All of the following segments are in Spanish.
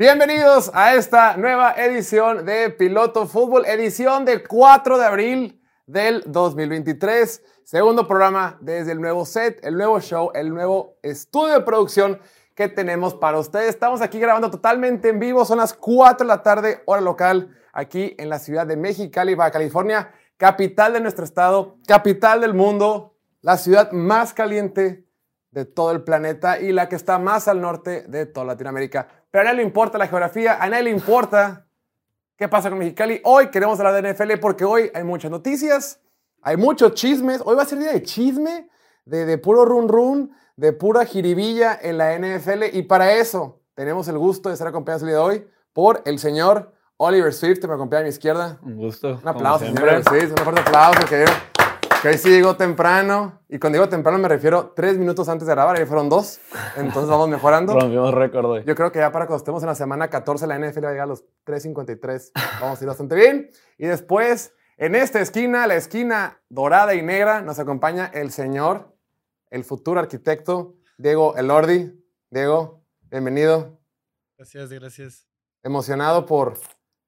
Bienvenidos a esta nueva edición de Piloto Fútbol, edición del 4 de abril del 2023. Segundo programa desde el nuevo set, el nuevo show, el nuevo estudio de producción que tenemos para ustedes. Estamos aquí grabando totalmente en vivo, son las 4 de la tarde, hora local, aquí en la ciudad de Mexicali, Baja California, capital de nuestro estado, capital del mundo, la ciudad más caliente de todo el planeta y la que está más al norte de toda Latinoamérica. Pero a nadie le importa la geografía, a nadie le importa qué pasa con Mexicali. Hoy queremos hablar de NFL porque hoy hay muchas noticias, hay muchos chismes. Hoy va a ser día de chisme, de, de puro run run, de pura jiribilla en la NFL. Y para eso tenemos el gusto de estar acompañados el día de hoy por el señor Oliver Swift, que me acompaña a mi izquierda. Un gusto. Un aplauso, señor Oliver Swift, un fuerte aplauso. Que, que hoy sí llegó temprano. Y cuando digo temprano me refiero tres minutos antes de grabar, ahí fueron dos. Entonces vamos mejorando. Rompimos récord hoy. Yo creo que ya para cuando estemos en la semana 14 la NFL va a llegar a los 3.53. Vamos a ir bastante bien. Y después, en esta esquina, la esquina dorada y negra, nos acompaña el señor, el futuro arquitecto, Diego Elordi. Diego, bienvenido. Gracias, gracias. Emocionado por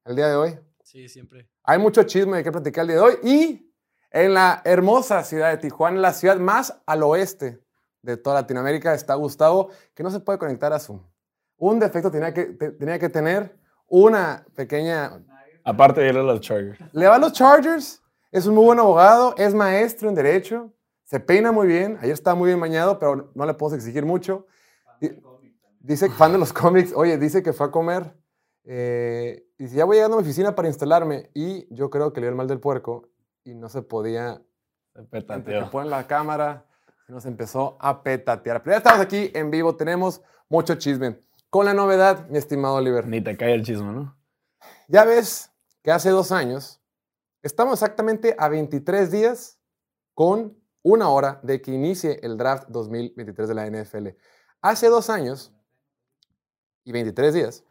el día de hoy. Sí, siempre. Hay mucho chisme de qué platicar el día de hoy. Y en la hermosa ciudad de Tijuana, la ciudad más al oeste de toda Latinoamérica, está Gustavo, que no se puede conectar a Zoom. Un defecto tenía que, te- tenía que tener una pequeña... Aparte de ir a los Chargers. Le va a los Chargers, es un muy buen abogado, es maestro en Derecho, se peina muy bien, ayer estaba muy bien bañado, pero no le puedo exigir mucho. Di- Dice fan de los cómics, oye, dice que fue a comer. eh, y dice, ya voy llegando a mi oficina para instalarme. Y yo creo que le dio el mal del puerco y no se podía Se petateó. ponen la cámara, nos empezó a petatear. Pero ya estamos aquí en vivo, tenemos mucho chisme. Con la novedad, mi estimado Oliver. Ni te cae el chisme, ¿no? Ya ves que hace dos años, estamos exactamente a 23 días con una hora de que inicie el draft 2023 de la NFL. Hace dos años y 23 días,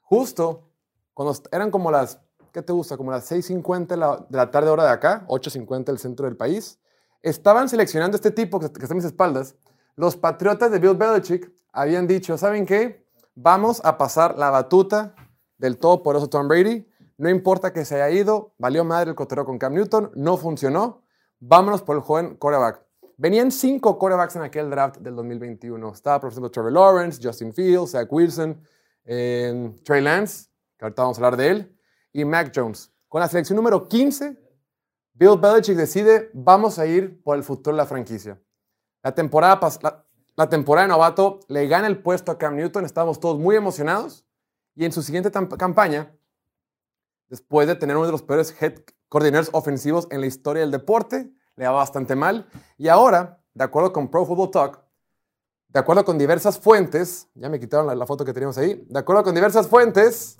justo cuando eran como las, ¿qué te gusta? Como las 6.50 de la, de la tarde hora de acá, 8.50 del centro del país, estaban seleccionando este tipo que, está a mis espaldas. Los patriotas de Bill Belichick habían dicho, ¿saben qué? Vamos a pasar la batuta del todopoderoso Tom Brady. No importa que se haya ido, valió madre el cotorreo con Cam Newton, no funcionó. Vámonos por el joven quarterback. Venían cinco quarterbacks en aquel draft del 2021. Estaba, por ejemplo, Trevor Lawrence, Justin Fields, Zach Wilson, eh, Trey Lance, que ahorita vamos a hablar de él, y Mac Jones. Con la selección número 15, Bill Belichick decide, vamos a ir por el futuro de la franquicia. La temporada, la, la temporada de novato le gana el puesto a Cam Newton, estábamos todos muy emocionados, y en su siguiente campaña, después de tener uno de los peores head coordinadores ofensivos en la historia del deporte, le va bastante mal, y ahora, de acuerdo con Pro Football Talk, de acuerdo con diversas fuentes, ya me quitaron la, la foto que teníamos ahí, de acuerdo con diversas fuentes,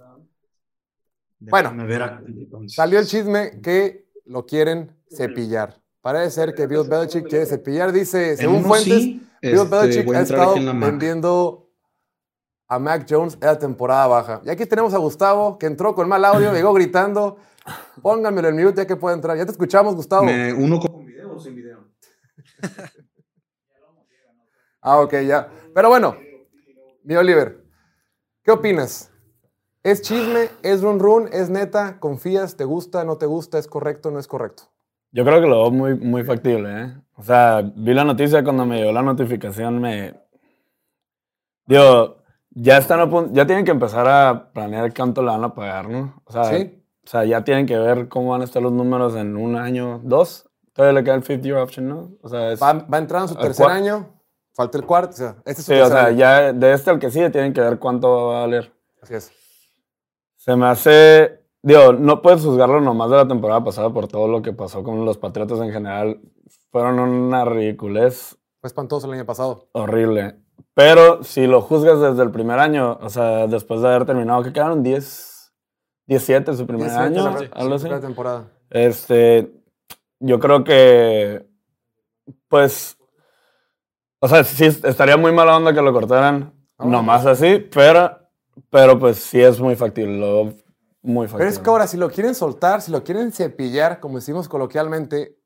Bueno, ver. Salió el chisme que lo quieren cepillar. Parece ser que Bill Belichick quiere cepillar. Dice, según fuentes, sí, Bill este, Belichick ha estado vendiendo a Mac Jones en la temporada baja. Y aquí tenemos a Gustavo, que entró con mal audio, llegó gritando. Pónganmelo en mute ya que puede entrar. Ya te escuchamos, Gustavo. Me- ¿Uno con video o sin video? Ah, ok, ya. Pero bueno, mi Oliver, ¿qué opinas? ¿Es chisme? ¿Es run run? ¿Es neta? ¿Confías? ¿Te gusta? ¿No te gusta? ¿Es correcto? ¿No es correcto? Yo creo que lo veo muy, muy factible, ¿eh? O sea, vi la noticia cuando me llegó la notificación, me... Digo, ya están a punto, ya tienen que empezar a planear cuánto le van a pagar, ¿no? O sea, ¿Sí? o sea, ya tienen que ver cómo van a estar los números en un año, dos. Todavía le queda el fifth year option, ¿no? O sea, es... Va, va entrando en su tercer año. Falta el cuarto. O sea, este es su Sí, o sea, año. ya de este al que sigue tienen que ver cuánto va a valer. Así es. Se me hace. Digo, no puedes juzgarlo nomás de la temporada pasada por todo lo que pasó con los Patriotas en general. Fueron una ridiculez Fue espantoso el año pasado. horrible. Pero si lo juzgas desde el primer año, o sea, después de haber terminado, que quedaron 10, 17 su primer 17, año, la- sí, algo así. temporada. Este, yo creo que, pues, o sea, sí estaría muy mala onda que lo cortaran Ah, nomás así, pero, pero pues sí es muy factible, lo muy factible. Pero es que ahora, si lo quieren soltar, si lo quieren cepillar, como decimos coloquialmente,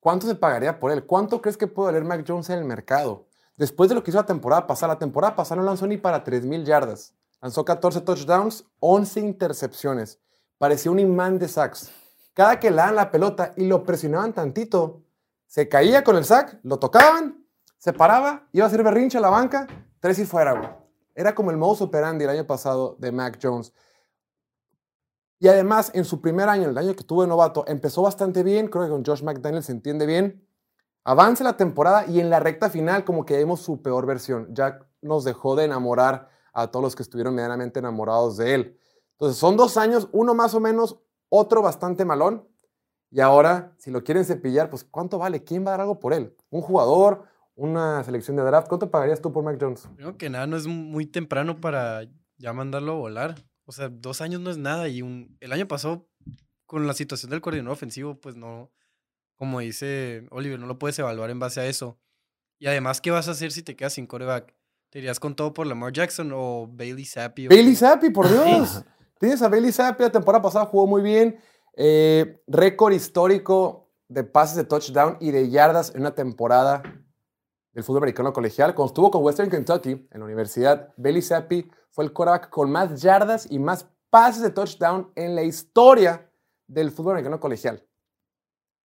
¿cuánto se pagaría por él? ¿Cuánto crees que puede valer Mac Jones en el mercado? Después de lo que hizo la temporada pasada, la temporada pasada no lanzó ni para 3.000 yardas. Lanzó 14 touchdowns, 11 intercepciones. Parecía un imán de sacks. Cada que le daban la pelota y lo presionaban tantito, se caía con el sack, lo tocaban, se paraba, iba a hacer berrinche a la banca, tres y fuera, güey. Era como el modus operandi el año pasado de Mac Jones. Y además, en su primer año, el año que tuvo de novato, empezó bastante bien. Creo que con Josh McDaniel se entiende bien. Avanza la temporada y en la recta final, como que vemos su peor versión. Ya nos dejó de enamorar a todos los que estuvieron medianamente enamorados de él. Entonces, son dos años, uno más o menos, otro bastante malón. Y ahora, si lo quieren cepillar, pues ¿cuánto vale? ¿Quién va a dar algo por él? ¿Un jugador? ¿Una selección de draft? ¿Cuánto pagarías tú por Mac Jones? Primero que nada, no es muy temprano para ya mandarlo a volar. O sea, dos años no es nada. Y un, el año pasado, con la situación del coordinador ofensivo, pues no, como dice Oliver, no lo puedes evaluar en base a eso. Y además, ¿qué vas a hacer si te quedas sin coreback? ¿Te irías con todo por Lamar Jackson o Bailey Zappi? Bailey? Zappi, por Dios. Tienes a Bailey Zappi, la temporada pasada jugó muy bien. Eh, récord histórico de pases de touchdown y de yardas en una temporada del fútbol americano colegial. Cuando estuvo con Western Kentucky en la universidad, Bailey Zappi fue el quarterback con más yardas y más pases de touchdown en la historia del fútbol americano colegial.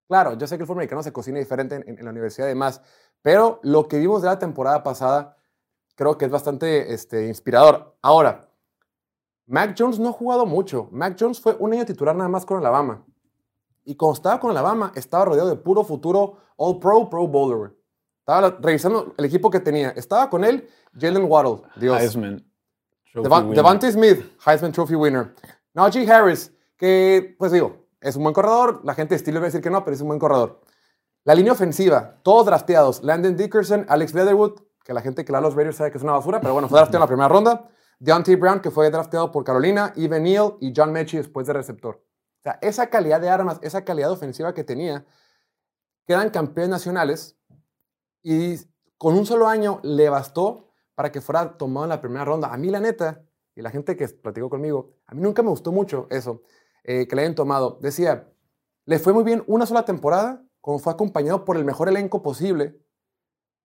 Claro, yo sé que el fútbol americano se cocina diferente en, en la universidad y demás, pero lo que vimos de la temporada pasada creo que es bastante este, inspirador. Ahora, Mac Jones no ha jugado mucho. Mac Jones fue un año titular nada más con Alabama. Y cuando estaba con Alabama, estaba rodeado de puro futuro All Pro, Pro Bowler. Estaba revisando el equipo que tenía. Estaba con él Jalen Waddle, Dios. Heisman. Trophy Devan- winner. Devontae Smith, Heisman Trophy winner. Najee Harris, que, pues digo, es un buen corredor. La gente de estilo va a decir que no, pero es un buen corredor. La línea ofensiva, todos drafteados. Landon Dickerson, Alex Leatherwood, que la gente que la los Raiders sabe que es una basura, pero bueno, fue drafteado en la primera ronda. Deontay Brown, que fue drafteado por Carolina. Evan Neal y John Mechie después de receptor. O sea, esa calidad de armas, esa calidad ofensiva que tenía, quedan campeones nacionales y con un solo año le bastó para que fuera tomado en la primera ronda. A mí, la neta, y la gente que platicó conmigo, a mí nunca me gustó mucho eso, eh, que le hayan tomado. Decía, le fue muy bien una sola temporada, como fue acompañado por el mejor elenco posible,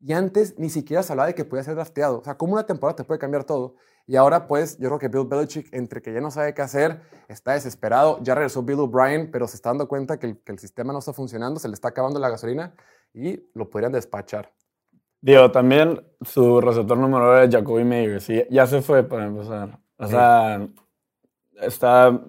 y antes ni siquiera se hablaba de que podía ser drafteado. O sea, como una temporada te puede cambiar todo. Y ahora, pues, yo creo que Bill Belichick, entre que ya no sabe qué hacer, está desesperado. Ya regresó Bill O'Brien, pero se está dando cuenta que el, que el sistema no está funcionando, se le está acabando la gasolina y lo podrían despachar. Digo, también su receptor número era Jacoby Meyers. Y ya se fue para empezar. O sea, está.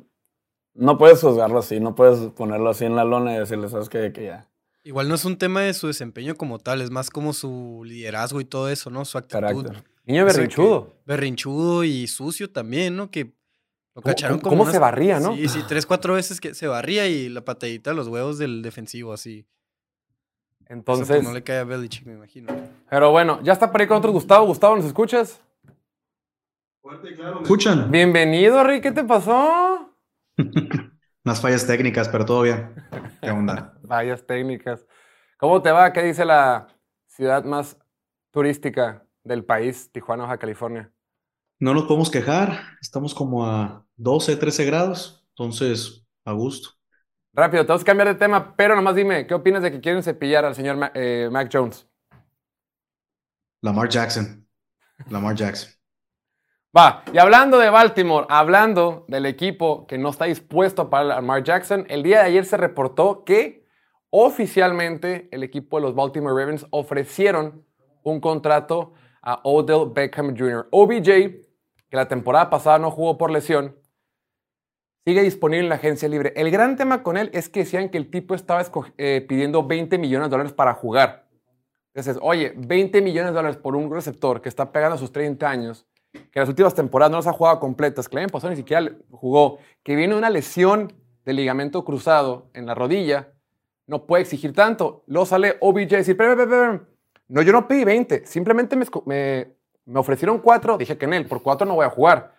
No puedes juzgarlo así, no puedes ponerlo así en la lona y decirle, ¿sabes qué? Que ya. Igual no es un tema de su desempeño como tal, es más como su liderazgo y todo eso, ¿no? Su actitud. Carácter. Niño berrinchudo. que- Berrinchudo y sucio también, ¿no? Que lo ¿Cómo- cacharon cómo- como cómo se barría, no? Sí, sí, tres, cuatro veces que se barría y la patadita a los huevos del defensivo, así. Entonces, Entonces, no le cae a Belichick, me imagino. pero bueno, ya está por ahí con otros Gustavo. Gustavo, ¿nos escuchas? Fuerte y claro. ¿Me escuchan? Bienvenido, Rick, ¿qué te pasó? Unas fallas técnicas, pero todo bien. ¿Qué onda? Vallas técnicas. ¿Cómo te va? ¿Qué dice la ciudad más turística del país, Tijuana, Baja California? No nos podemos quejar. Estamos como a 12, 13 grados. Entonces, a gusto. Rápido, tenemos que cambiar de tema, pero nomás dime, ¿qué opinas de que quieren cepillar al señor Ma- eh, Mac Jones? Lamar Jackson. Lamar Jackson. Va, y hablando de Baltimore, hablando del equipo que no está dispuesto para Lamar Jackson, el día de ayer se reportó que oficialmente el equipo de los Baltimore Ravens ofrecieron un contrato a Odell Beckham Jr. OBJ, que la temporada pasada no jugó por lesión, sigue disponible en la agencia libre. El gran tema con él es que decían que el tipo estaba eh, pidiendo 20 millones de dólares para jugar. Entonces, oye, 20 millones de dólares por un receptor que está pegando a sus 30 años, que las últimas temporadas no las ha jugado completas, que el año ni siquiera jugó, que viene una lesión de ligamento cruzado en la rodilla, no puede exigir tanto. Luego sale OBJ a decir, "Espera, espera, espera, no, yo no pedí 20, simplemente me, me, me ofrecieron 4, dije que en él, por 4 no voy a jugar.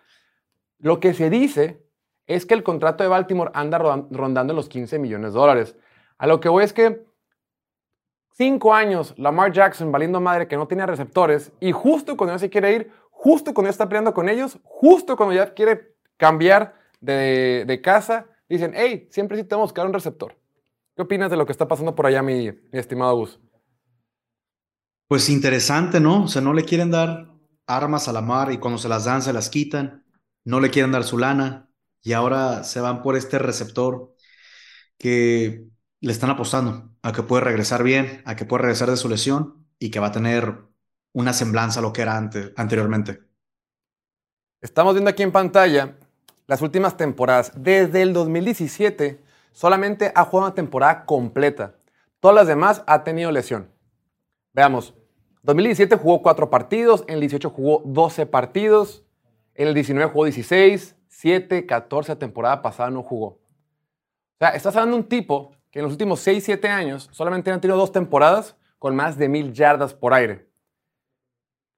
Lo que se dice es que el contrato de Baltimore anda rondando los 15 millones de dólares. A lo que voy es que cinco años Lamar Jackson valiendo madre que no tenía receptores y justo cuando ya se quiere ir, justo cuando ya está peleando con ellos, justo cuando ya quiere cambiar de, casa, dicen, hey, siempre sí tenemos que dar un receptor. ¿Qué opinas de lo que está pasando por allá, mi, mi estimado Gus? Pues interesante, ¿no? O sea, no le quieren dar armas a Lamar y cuando se las dan, se las quitan. no le quieren dar su lana y ahora se van por este receptor que le están apostando a que puede regresar bien, a que puede regresar de su lesión y que va a tener una semblanza a lo que era antes, anteriormente. Estamos viendo aquí en pantalla las últimas temporadas. Desde el 2017 solamente ha jugado una temporada completa. Todas las demás ha tenido lesión. Veamos. 2017 jugó 4 partidos, en el 18 jugó 12 partidos, en el 19 jugó 16, 7, 14 temporada pasada no jugó. O sea, estás hablando de un tipo que en los últimos 6, 7 años solamente han tenido dos temporadas con más de mil yardas por aire.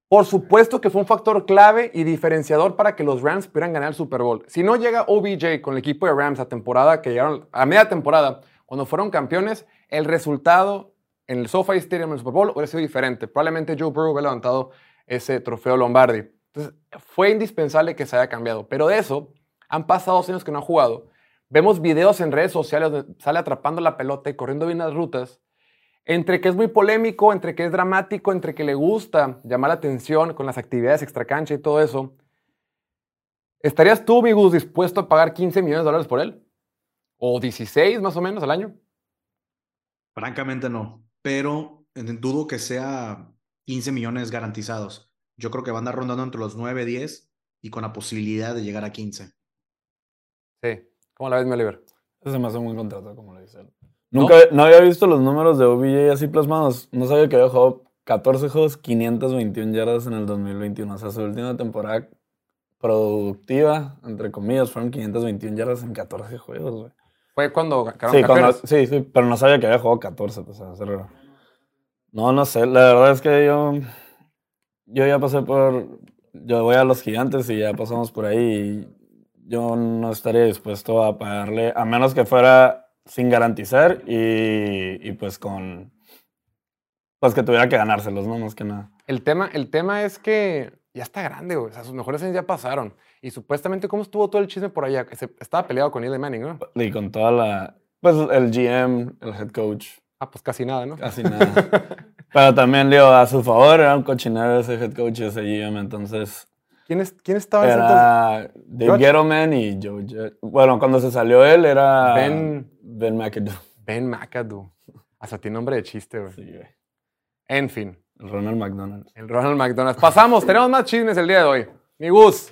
Por supuesto que fue un factor clave y diferenciador para que los Rams pudieran ganar el Super Bowl. Si no llega OBJ con el equipo de Rams a temporada que llegaron a media temporada, cuando fueron campeones, el resultado en el SoFi Stadium en el Super Bowl hubiera sido diferente. Probablemente Joe Burrow hubiera levantado ese trofeo Lombardi. Entonces, fue indispensable que se haya cambiado. Pero de eso, han pasado dos años que no ha jugado. Vemos videos en redes sociales donde sale atrapando la pelota y corriendo bien las rutas entre que es muy polémico, entre que es dramático, entre que le gusta llamar la atención con las actividades extracancha y todo eso, ¿estarías tú, Migus, dispuesto a pagar 15 millones de dólares por él? ¿O 16 más o menos al año? Francamente no, pero dudo que sea 15 millones garantizados. Yo creo que van a andar rondando entre los 9, 10 y con la posibilidad de llegar a 15. Sí, ¿cómo la ves, mi Oliver? Ese me hace un buen contrato, como le dice él. Nunca ¿No? había visto los números de OBJ así plasmados. No sabía que había jugado 14 juegos, 521 yardas en el 2021. O sea, su última temporada productiva, entre comillas, fueron 521 yardas en 14 juegos, güey. Fue cuando sí, cuando, sí, sí, pero no sabía que había jugado 14. Pues, o sea, no, no sé. La verdad es que yo, yo ya pasé por... Yo voy a los gigantes y ya pasamos por ahí y yo no estaría dispuesto a pagarle, a menos que fuera sin garantizar y, pues con. Pues que tuviera que ganárselos, ¿no? Más que nada. El tema, el tema es que ya está grande, güey. O sea, sus mejores años ya pasaron. Y supuestamente, ¿cómo estuvo todo el chisme por allá? Que se, estaba peleado con Eli Manning, ¿no? Y con toda la. Pues el GM, el head coach. Ah, pues casi nada, ¿no? Casi nada. Pero también, digo, a su favor, era un cochinero ese head coach y ese GM, entonces. ¿Quién, es, quién estaba en Era Dave Gettleman y Joe Bueno, cuando se salió él era Ben, ben McAdoo. Ben McAdoo. Hasta tiene nombre de chiste, güey. Sí, güey. En fin. El Ronald McDonald. El Ronald McDonald. Pasamos, tenemos más chismes el día de hoy. Mi Gus,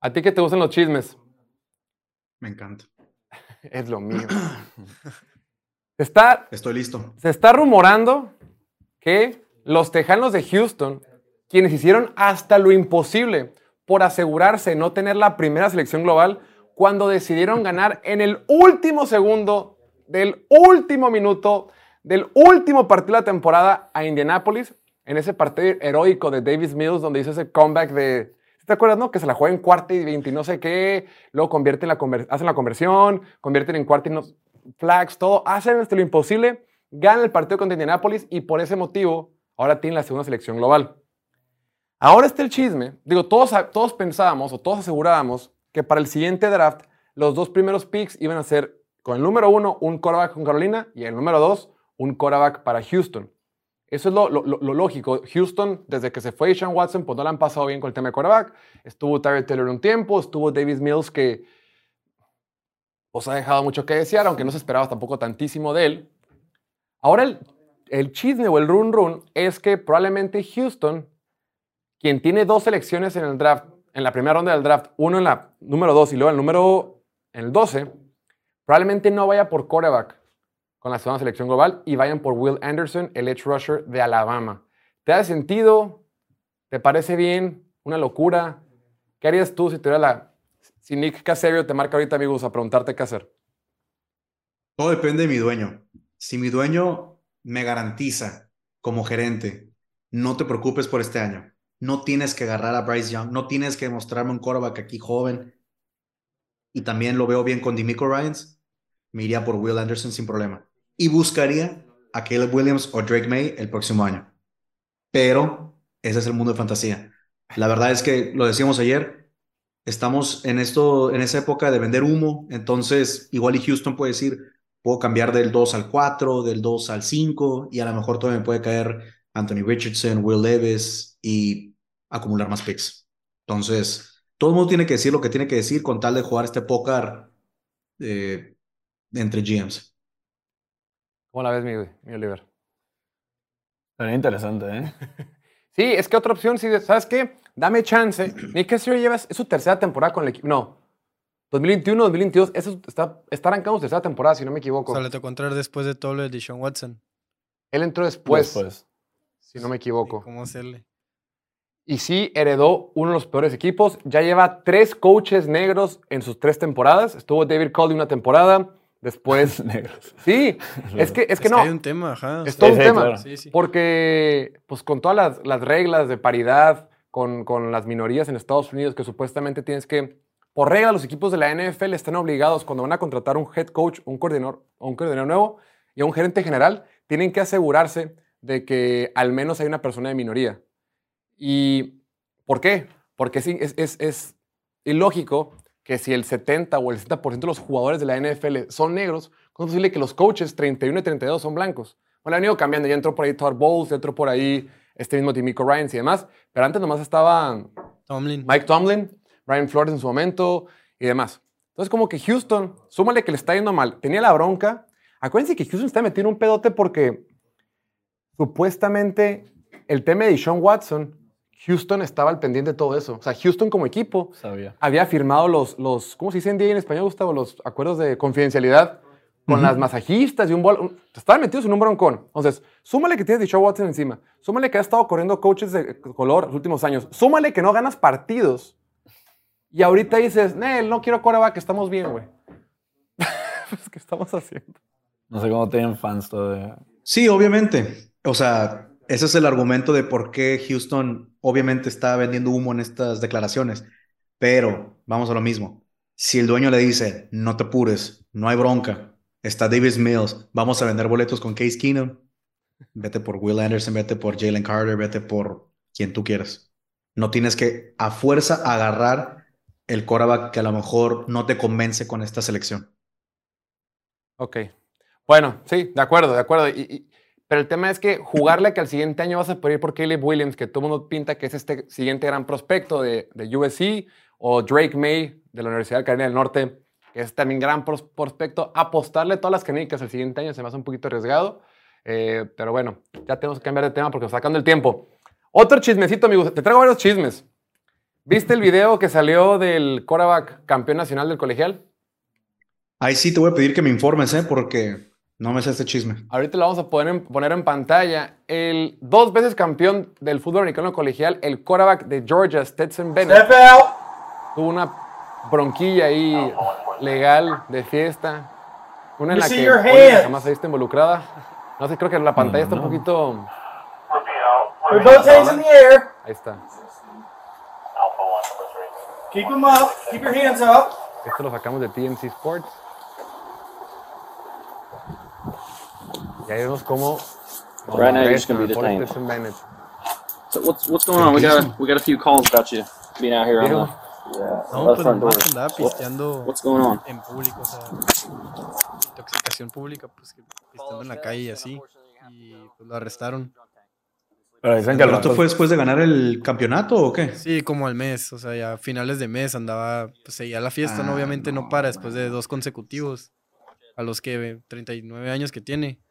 ¿a ti qué te gustan los chismes? Me encanta. Es lo mío. está, Estoy listo. Se está rumorando que los Tejanos de Houston quienes hicieron hasta lo imposible por asegurarse no tener la primera selección global cuando decidieron ganar en el último segundo del último minuto del último partido de la temporada a Indianapolis, en ese partido heroico de Davis Mills, donde hizo ese comeback de, ¿te acuerdas, no? Que se la juega en cuarta y 20 y no sé qué, luego convierten la hacen la conversión, convierten en cuarta y no, flags, todo, hacen lo imposible, ganan el partido contra Indianapolis y por ese motivo ahora tienen la segunda selección global. Ahora está el chisme. Digo, todos, todos pensábamos o todos asegurábamos que para el siguiente draft los dos primeros picks iban a ser con el número uno un quarterback con Carolina y el número dos un quarterback para Houston. Eso es lo, lógico. Houston, desde que se fue Sean Watson, pues no le han pasado bien con el tema de quarterback. Estuvo Tyree Taylor un tiempo, estuvo Davis Mills que os ha dejado mucho que desear, aunque no se esperaba tampoco tantísimo de él. Ahora el, el chisme o el run run es que probablemente Houston quien tiene dos selecciones en el draft, en la primera ronda del draft, uno en la número 2 y luego el número en el 12, probablemente no vaya por quarterback con la segunda selección global y vayan por Will Anderson, el edge rusher de Alabama. ¿Te da sentido? ¿Te parece bien? ¿Una locura? ¿Qué harías tú si te la... Si Nick Casario te marca ahorita, amigos, a preguntarte qué hacer? Todo depende de mi dueño. Si mi dueño me garantiza como gerente, no te preocupes por este año no tienes que agarrar a Bryce Young, no tienes que mostrarme un quarterback aquí joven. Y también lo veo bien con Demico Ryans. Me iría por Will Anderson sin problema. Y buscaría a Caleb Williams o Drake May el próximo año. Pero ese es el mundo de fantasía. La verdad es que lo decíamos ayer, estamos en esto, en esa época de vender humo. Entonces, igual y Houston puede decir, puedo cambiar del 2 al 4, del 2 al 5, y a lo mejor todavía me puede caer Anthony Richardson, Will Levis y acumular más picks. Entonces, Todo el mundo tiene que decir lo que tiene que decir con tal de jugar este póker eh, entre GMs. ¿Cómo la ves, mi, mi Oliver? Sería interesante, ¿eh? Sí, es que otra opción, sí, ¿sabes qué? Dame chance. Nick Cassidy lleva es su tercera temporada con el equipo. No. 2021, 2022. Eso está, está arrancando su tercera temporada, si no me O equivoco. sea, le tocó entrar después de todo lo de Deshaun Watson. Él entró después, Después. si no me equivoco. ¿Cómo hacerle? Y sí, heredó uno de los peores equipos. Ya lleva tres coaches negros en sus tres temporadas. Estuvo David Coley una temporada. Después. Negros. Sí, es que, es que Es no. hay un tema, ajá. Es todo Sí, un sí, tema. claro. Porque, pues con todas las, las reglas de paridad, con, las minorías en Estados Unidos, que supuestamente tienes que, por regla, los equipos de la NFL están obligados cuando van a contratar un head coach, un coordinador, un coordinador nuevo y un gerente general, tienen que asegurarse de que al menos hay una persona de minoría. ¿Y por qué? Porque es, es, ilógico que si el 70 o el 60% de los jugadores de la NFL son negros, ¿cómo es posible que los coaches 31 y 32 son blancos? Bueno, han ido cambiando. Ya entró por ahí Todd Bowles, ya entró por ahí este mismo Timico Ryans y demás. Pero antes nomás estaba Tomlin. Mike Tomlin, Brian Flores en su momento y demás. Entonces, como que Houston, súmale que le está yendo mal. Tenía la bronca. Acuérdense que Houston está metiendo un pedote porque supuestamente el tema de Deshaun Watson, Houston estaba al pendiente de todo eso. O sea, Houston como equipo Sabía. había firmado los, los ¿cómo se dice en día en español, Gustavo? Los acuerdos de confidencialidad con Ujú. las masajistas y un bol. estaban metidos en un broncón. Entonces, súmale que tienes Deshaun Watson encima. Súmale que has estado corriendo coaches de color los últimos años. Súmale que no ganas partidos. Y ahorita dices, Nel, no quiero coreback, estamos bien, güey. Pues, ¿Qué estamos haciendo? No sé cómo tienen fans todavía. Sí, obviamente. O sea, ese es el argumento de por qué Houston obviamente está vendiendo humo en estas declaraciones. Pero vamos a lo mismo. Si el dueño le dice, no te apures, no hay bronca, está Davis Mills, vamos a vender boletos con Case Keenum, vete por Will Anderson, vete por Jalen Carter, vete por quien tú quieras. No tienes que a fuerza agarrar el quarterback que a lo mejor no te convence con esta selección. Ok. Bueno, sí, de acuerdo, de acuerdo. Pero el tema es que jugarle que al siguiente año vas a poder ir por Caleb Williams, que todo el mundo pinta que es este siguiente gran prospecto de, de USC, o Drake May de la Universidad de Carolina del Norte, que es también gran pros- prospecto. Apostarle todas las canicas el siguiente año se me hace un poquito arriesgado. Eh, pero bueno, ya tenemos que cambiar de tema porque nos está sacando el tiempo. Otro chismecito, amigos. Te traigo varios chismes. ¿Viste el video que salió del quarterback campeón nacional del colegial? Ahí sí te voy a pedir que me informes, ¿eh? Porque no me sé este chisme. Ahorita lo vamos a poner en, poner en pantalla. El dos veces campeón del fútbol americano colegial, el quarterback de Georgia, Stetson Bennett, tuvo una bronquilla ahí legal de fiesta. Una en la que hands. jamás se viste involucrada. No sé, creo que la pantalla está un poquito... Put both hands in the air. Ahí está. Keep them up. Keep your hands up. Esto lo sacamos de TMC Sports. Y ahí vemos cómo... Right now, you're just gonna be detained. So what's what's going on? We got a, we got a few calls about you being out here on the No, pues nomás andaba pisteando en público, o sea, intoxicación pública, pues que pisteando en la calle y así. Y pues lo arrestaron. Pero dicen que el ¿Pero esto vato- fue después de ganar el campeonato o qué? Sí, como al mes, o sea, ya a finales de mes andaba, pues seguía la fiesta, ¿no? Ah, Obviamente no no, para después de dos consecutivos, a los que 39 años que tiene.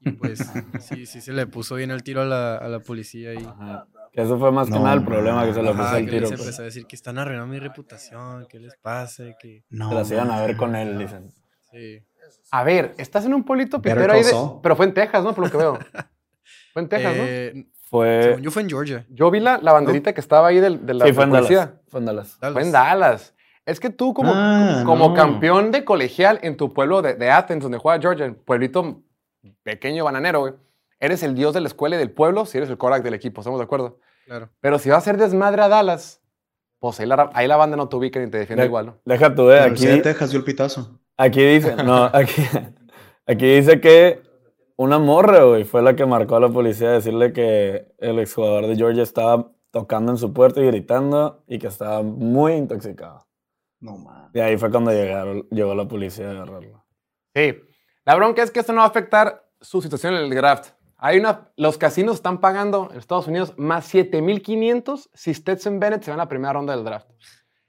Y pues sí, sí se le puso bien el tiro a la, a la policía y Ajá. Eso fue más que nada el problema, que se le puso el que tiro. les pues. empezó a decir que están arruinando mi reputación, que les pase, que No. Se las iban a ver con él, dicen. sí. A ver, estás en un pueblito pitero ahí de... Pero fue en Texas, ¿no? Por lo que veo. Fue en Texas, ¿no? Eh, Fue. según yo fue en Georgia. Yo vi la, la banderita que estaba ahí del, de la Sí, fue en policía. Dallas. Fue en Dallas. Fue en Dallas. Es que tú como, Ah, como no. campeón de colegial en tu pueblo de, de Athens, donde juega Georgia, el pueblito pequeño bananero, güey, eres el dios de la escuela y del pueblo si eres el quarterback del equipo, ¿estamos de acuerdo? Claro. Pero si vas a ser desmadre a Dallas, pues ahí la, ahí la banda no te ubica ni te defiende De- igual, ¿no? Deja tu La aquí, de Texas dio el pitazo. aquí dice, no, aquí, aquí dice que una morra, güey, fue la que marcó a la policía a decirle que el exjugador de Georgia estaba tocando en su puerta y gritando y que estaba muy intoxicado. No, man. Y ahí fue cuando llegaron, llegó la policía a agarrarlo. Sí. La bronca es que esto no va a afectar su situación en el draft. Hay una, los casinos están pagando en Estados Unidos más 7500 si Stetson Bennett se va en la primera ronda del draft.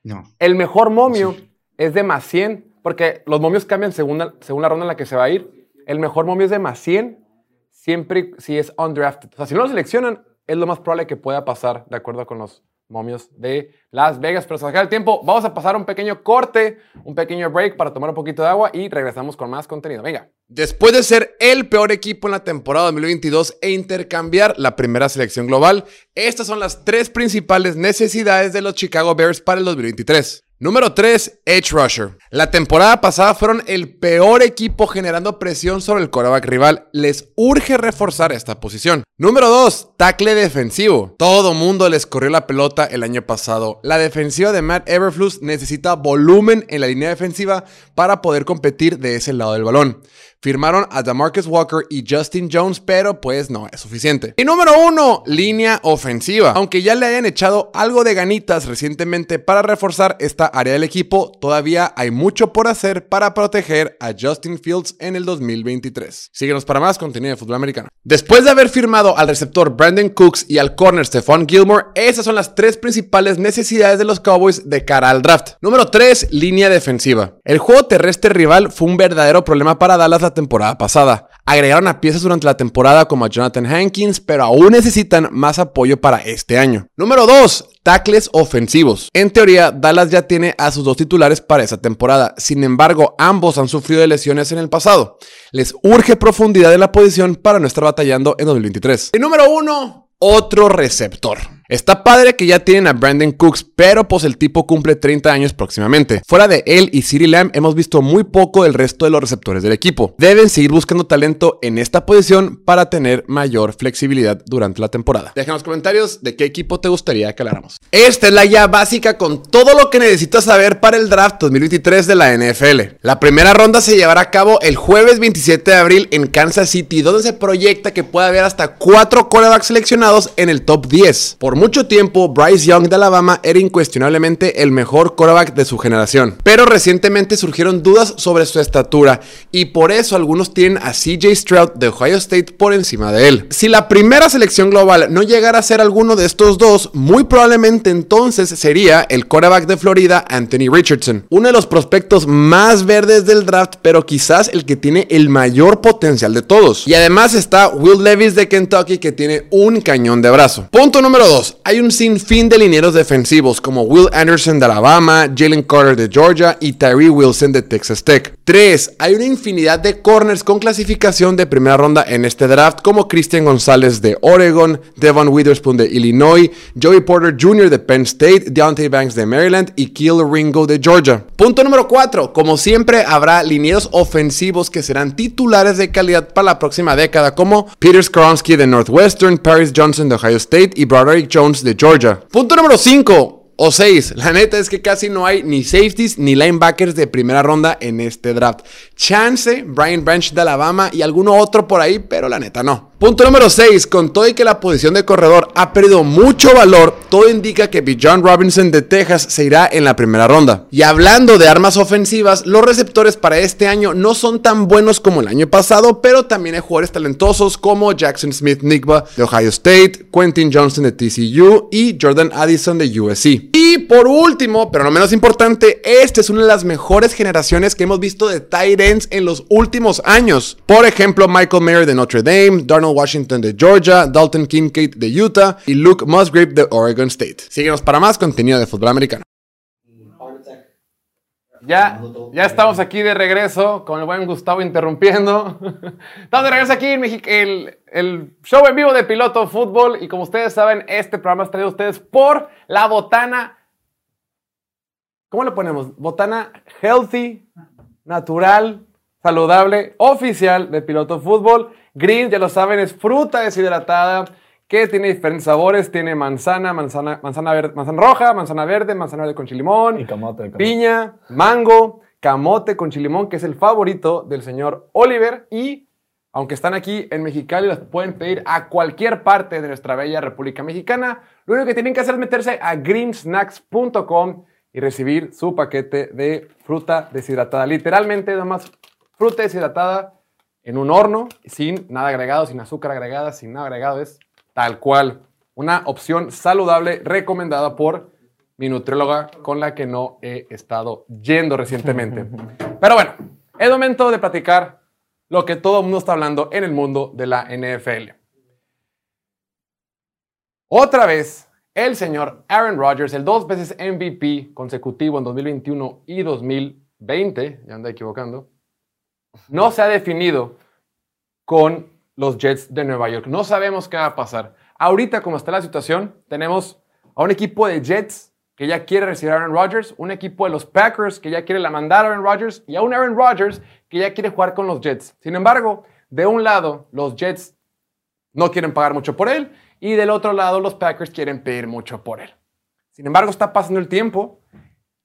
No. El mejor momio es de más 100, porque los momios cambian según la, según la ronda en la que se va a ir. El mejor momio es de más 100, siempre si es undrafted. O sea, si no lo seleccionan, es lo más probable que pueda pasar, de acuerdo con los momios de Las Vegas. Pero se acaba el tiempo, vamos a pasar un pequeño corte, un pequeño break para tomar un poquito de agua y regresamos con más contenido. Venga. Después de ser el peor equipo en la temporada 2022 e intercambiar la primera selección global, estas son las tres principales necesidades de los Chicago Bears para el 2023. Número 3, Edge Rusher. La temporada pasada fueron el peor equipo generando presión sobre el quarterback rival. Les urge reforzar esta posición. Número 2, tackle defensivo. Todo mundo les corrió la pelota el año pasado. La defensiva de Matt Everflus necesita volumen en la línea defensiva para poder competir de ese lado del balón. Firmaron a DeMarcus Walker y Justin Jones, pero pues no es suficiente. Y número uno, línea ofensiva. Aunque ya le hayan echado algo de ganitas recientemente para reforzar esta área del equipo, todavía hay mucho por hacer para proteger a Justin Fields en el 2023. Síguenos para más contenido de fútbol americano. Después de haber firmado al receptor Brandon Cooks y al corner Stephon Gilmore, esas son las tres principales necesidades de los Cowboys de cara al draft. Número 3, línea defensiva. El juego terrestre rival fue un verdadero problema para Dallas la temporada pasada. Agregaron a piezas durante la temporada como a Jonathan Hankins, pero aún necesitan más apoyo para este año. Número 2. Tackles ofensivos. En teoría, Dallas ya tiene a sus dos titulares para esa temporada. Sin embargo, ambos han sufrido de lesiones en el pasado. Les urge profundidad en la posición para no estar batallando en 2023. Y número 1. Otro receptor. Está padre que ya tienen a Brandon Cooks, pero pues el tipo cumple 30 años próximamente. Fuera de él y CeeDee Lamb hemos visto muy poco del resto de los receptores del equipo. Deben seguir buscando talento en esta posición para tener mayor flexibilidad durante la temporada. Deja en los comentarios de qué equipo te gustaría que habláramos. Esta es la guía básica con todo lo que necesitas saber para el draft 2023 de la NFL. La primera ronda se llevará a cabo el jueves 27 de abril en Kansas City, donde se proyecta que pueda haber hasta 4 quarterbacks seleccionados en el top 10. Por mucho tiempo, Bryce Young de Alabama era incuestionablemente el mejor quarterback de su generación. Pero recientemente surgieron dudas sobre su estatura y por eso algunos tienen a CJ Stroud de Ohio State por encima de él. Si la primera selección global no llegara a ser alguno de estos dos, muy probablemente entonces sería el quarterback de Florida, Anthony Richardson. Uno de los prospectos más verdes del draft, pero quizás el que tiene el mayor potencial de todos. Y además está Will Levis de Kentucky que tiene un cañón de brazo. Punto número 2 hay un sinfín de linieros defensivos como Will Anderson de Alabama, Jalen Carter de Georgia y Tyree Wilson de Texas Tech. 3. Hay una infinidad de corners con clasificación de primera ronda en este draft como Christian González de Oregon, Devon Witherspoon de Illinois, Joey Porter Jr. de Penn State, Deontay Banks de Maryland y Kill Ringo de Georgia. Punto número 4. Como siempre habrá linieros ofensivos que serán titulares de calidad para la próxima década como Peter Skronsky de Northwestern, Paris Johnson de Ohio State y Broderick Jones de Georgia. Punto número 5 o 6. La neta es que casi no hay ni safeties ni linebackers de primera ronda en este draft. Chance, Brian Branch de Alabama y alguno otro por ahí, pero la neta no. Punto número 6. Con todo y que la posición de corredor ha perdido mucho valor, todo indica que Bijan Robinson de Texas se irá en la primera ronda. Y hablando de armas ofensivas, los receptores para este año no son tan buenos como el año pasado, pero también hay jugadores talentosos como Jackson Smith Nigba de Ohio State, Quentin Johnson de TCU y Jordan Addison de USC. Y por último, pero no menos importante, esta es una de las mejores generaciones que hemos visto de tight ends en los últimos años. Por ejemplo, Michael Mayer de Notre Dame, Darnell Washington de Georgia, Dalton Kincaid de Utah y Luke Musgrave de Oregon State. Síguenos para más contenido de fútbol americano. Ya, ya estamos aquí de regreso con el buen Gustavo interrumpiendo. Estamos de regreso aquí en el, el show en vivo de Piloto Fútbol. Y como ustedes saben, este programa está traído a ustedes por la botana. ¿Cómo le ponemos? Botana healthy, natural, saludable, oficial de Piloto Fútbol. Green, ya lo saben, es fruta deshidratada que tiene diferentes sabores. Tiene manzana, manzana, manzana, verde, manzana roja, manzana verde, manzana verde con chilimón, Y camote. camote. piña, mango, camote con chilimón, que es el favorito del señor Oliver. Y aunque están aquí en Mexicali, las pueden pedir a cualquier parte de nuestra bella República Mexicana. Lo único que tienen que hacer es meterse a greensnacks.com y recibir su paquete de fruta deshidratada. Literalmente, nomás fruta deshidratada en un horno, sin nada agregado, sin azúcar agregada, sin nada agregado. Es tal cual. Una opción saludable recomendada por mi nutrióloga con la que no he estado yendo recientemente. Pero bueno, es momento de platicar lo que todo el mundo está hablando en el mundo de la NFL. Otra vez, el señor Aaron Rodgers, el dos veces MVP consecutivo en 2021 y 2020, ya anda equivocando, no se ha definido con los Jets de Nueva York. No sabemos qué va a pasar. Ahorita, como está la situación, tenemos a un equipo de Jets que ya quiere recibir a Aaron Rodgers, un equipo de los Packers que ya quiere la mandar a Aaron Rodgers y a un Aaron Rodgers que ya quiere jugar con los Jets. Sin embargo, de un lado, los Jets no quieren pagar mucho por él y del otro lado, los Packers quieren pedir mucho por él. Sin embargo, está pasando el tiempo.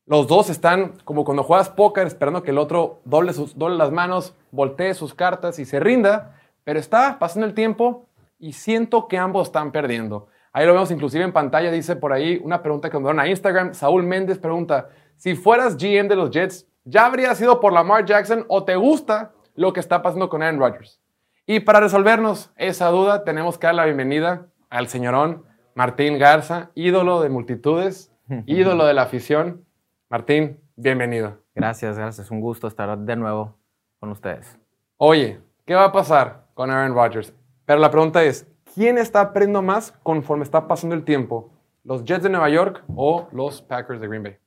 Los dos están como cuando juegas póker esperando que el otro doble, sus, doble las manos, voltee sus cartas y se rinda. Pero está pasando el tiempo y siento que ambos están perdiendo. Ahí lo vemos inclusive en pantalla, dice por ahí una pregunta que me dieron a Instagram. Saúl Méndez pregunta, si fueras GM de los Jets, ¿ya habría sido por Lamar Jackson o te gusta lo que está pasando con Aaron Rodgers? Y para resolvernos esa duda, tenemos que dar la bienvenida al señorón Martín Garza, ídolo de multitudes, ídolo de la afición. Martín, bienvenido. Gracias, gracias. Un gusto estar de nuevo con ustedes. Oye, ¿qué va a pasar con Aaron Rodgers? Pero la pregunta es, ¿quién está aprendiendo más conforme está pasando el tiempo? ¿Los Jets de Nueva York o los Packers de Green Bay?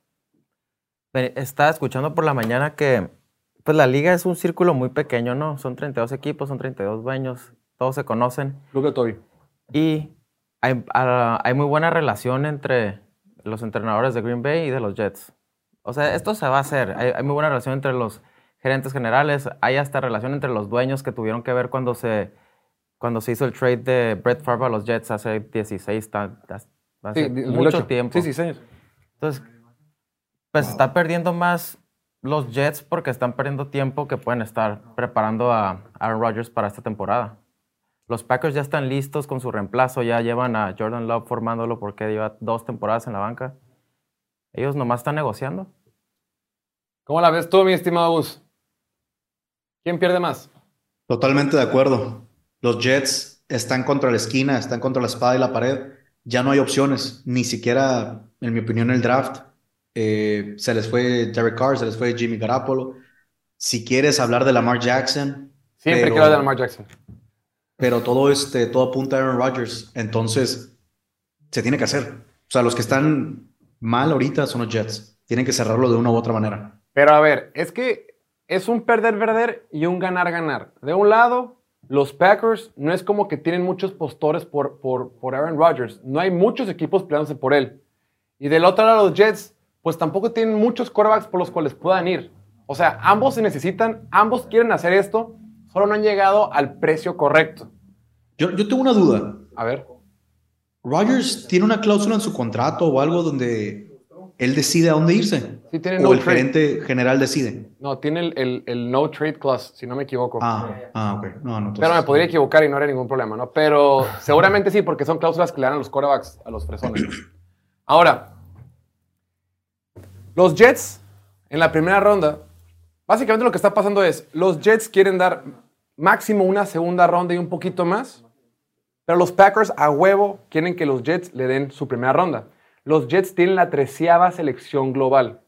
Estaba escuchando por la mañana que pues la liga es un círculo muy pequeño, ¿no? Son 32 equipos, son 32 dueños, todos se conocen. Luke Toby. Y hay, ah, hay, muy buena relación entre los entrenadores de Green Bay y de los Jets. O sea, esto se va a hacer. Hay, hay, muy buena relación entre los gerentes generales. Hay hasta relación entre los dueños que tuvieron que ver cuando se, cuando se hizo el trade de Brett Favre a los Jets hace 16, hace mucho tiempo. Sí, sí, sí. Entonces, pues está perdiendo más los Jets porque están perdiendo tiempo que pueden estar preparando a Aaron Rodgers para esta temporada. Los Packers ya están listos con su reemplazo, ya llevan a Jordan Love formándolo porque lleva dos temporadas en la banca. Ellos nomás están negociando. ¿Cómo la ves tú, mi estimado Gus? ¿Quién pierde más? Totalmente de acuerdo. Los Jets están contra la esquina, están contra la espada y la pared. Ya no hay opciones, ni siquiera, en mi opinión, el draft. Eh, se les fue Derek Carr, se les fue Jimmy Garoppolo. Si quieres hablar de Lamar Jackson. Siempre quiero hablar de Lamar Jackson pero todo, este, todo apunta a Aaron Rodgers. Entonces, se tiene que hacer. O sea, los que están mal ahorita son los Jets. Tienen que cerrarlo de una u otra manera. Pero a ver, es que es un perder-perder y un ganar-ganar. De un lado, los Packers no es como que tienen muchos postores por, por, por Aaron Rodgers. No hay muchos equipos peleándose por él. Y del otro lado, los Jets, pues tampoco tienen muchos quarterbacks por los cuales puedan ir. O sea, ambos se necesitan, ambos quieren hacer esto, solo no han llegado al precio correcto. Yo, yo tengo una duda. A ver. ¿Rogers tiene una cláusula en su contrato o algo donde él decide a dónde irse? Sí, tiene ¿O el trade. gerente general decide? No, tiene el, el- el no trade clause, si no me equivoco. Ah, ah ok. No, no, Pero me podría equivocar y no era ningún problema, ¿no? Pero seguramente sí, porque son cláusulas que le dan a los quarterbacks, a los fresones. Ahora, los Jets en la primera ronda, básicamente lo que está pasando es, los Jets quieren dar máximo una segunda ronda y un poquito más, pero los Packers a huevo quieren que los Jets le den su primera ronda. Los Jets tienen la treceava selección global.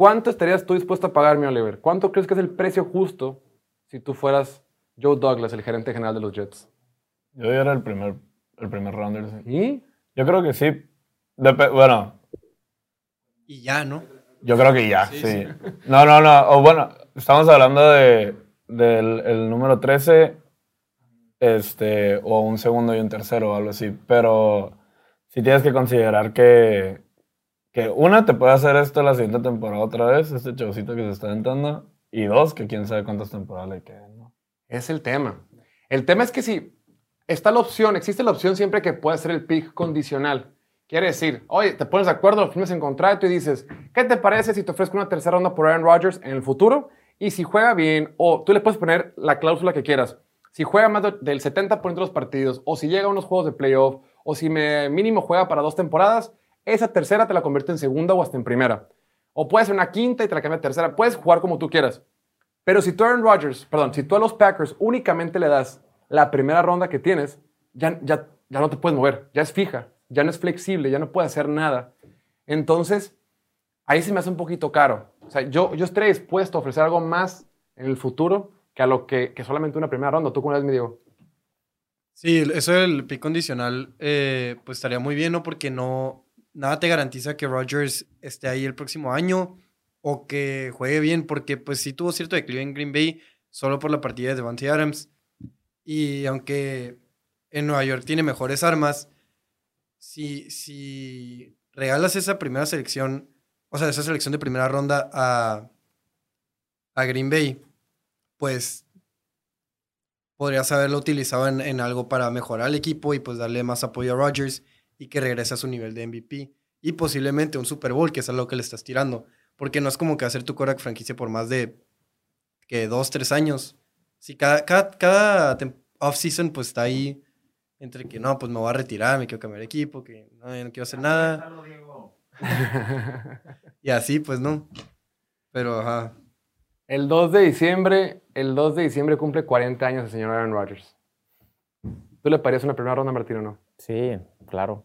¿Cuánto estarías tú dispuesto a pagar, mi Oliver? ¿Cuánto crees que es el precio justo si tú fueras Joe Douglas, el gerente general de los Jets? Yo era el primer, el primer rounder. sí. ¿Y? Yo creo que sí. Dep- bueno, Y ya, ¿no? yo creo que ya, Sí, sí. sí. No, no, no. O bueno, estamos hablando de, del el número 13, este, o un segundo y un tercero o algo así. Pero sí tienes que considerar que, que una, te puede hacer esto la siguiente temporada otra vez, este showcito que se está aventando. Y dos, que quién sabe cuántas temporadas le queden, ¿no? Es el tema. El tema es que si está la opción, existe la opción siempre que puede ser el pick condicional. Quiere decir, oye, te pones de acuerdo, firmas en contrato y dices, ¿qué te parece si te ofrezco una tercera ronda por Aaron Rodgers en el futuro? Y si juega bien, o tú le puedes poner la cláusula que quieras. Si juega más de- del 70% de los partidos, o si llega a unos juegos de playoff, o si mínimo juega para dos temporadas, esa tercera te la convierte en segunda o hasta en primera. O puede ser una quinta y te la cambia a tercera. Puedes jugar como tú quieras. Pero si tú Aaron Rodgers, perdón, si tú a los Packers únicamente le das la primera ronda que tienes, ya, ya, ya no te puedes mover, ya es fija, ya no es flexible, ya no puede hacer nada. Entonces, ahí se me hace un poquito caro. O sea, yo, yo estaría dispuesto a ofrecer algo más en el futuro que a lo que, que solamente una primera ronda. ¿Tú cómo vez me digo? Sí, eso del pick condicional, eh, pues estaría muy bien, ¿no? Porque no, nada te garantiza que Rodgers esté ahí el próximo año o que juegue bien, porque pues sí tuvo cierto declive en Green Bay solo por la partida de Devontae Adams. Y aunque en Nueva York tiene mejores armas, si, si regalas esa primera selección, o sea, esa selección de primera ronda a, a Green Bay, pues podrías haberlo utilizado en, en algo para mejorar el equipo y pues darle más apoyo a Rodgers y que regrese a su nivel de MVP. Y posiblemente un Super Bowl, que es a lo que le estás tirando. Porque no es como que hacer tu Korak franquicia por más de que dos, tres años. Si cada, cada, cada off-season pues está ahí entre que no, pues me voy a retirar, me quiero cambiar de equipo, que no, ya no quiero hacer nada. y así, pues no. Pero, ajá. El 2 de diciembre, el 2 de diciembre cumple 40 años el señor Aaron Rodgers. ¿Tú le parías una primera ronda, Martín, o no? Sí, claro.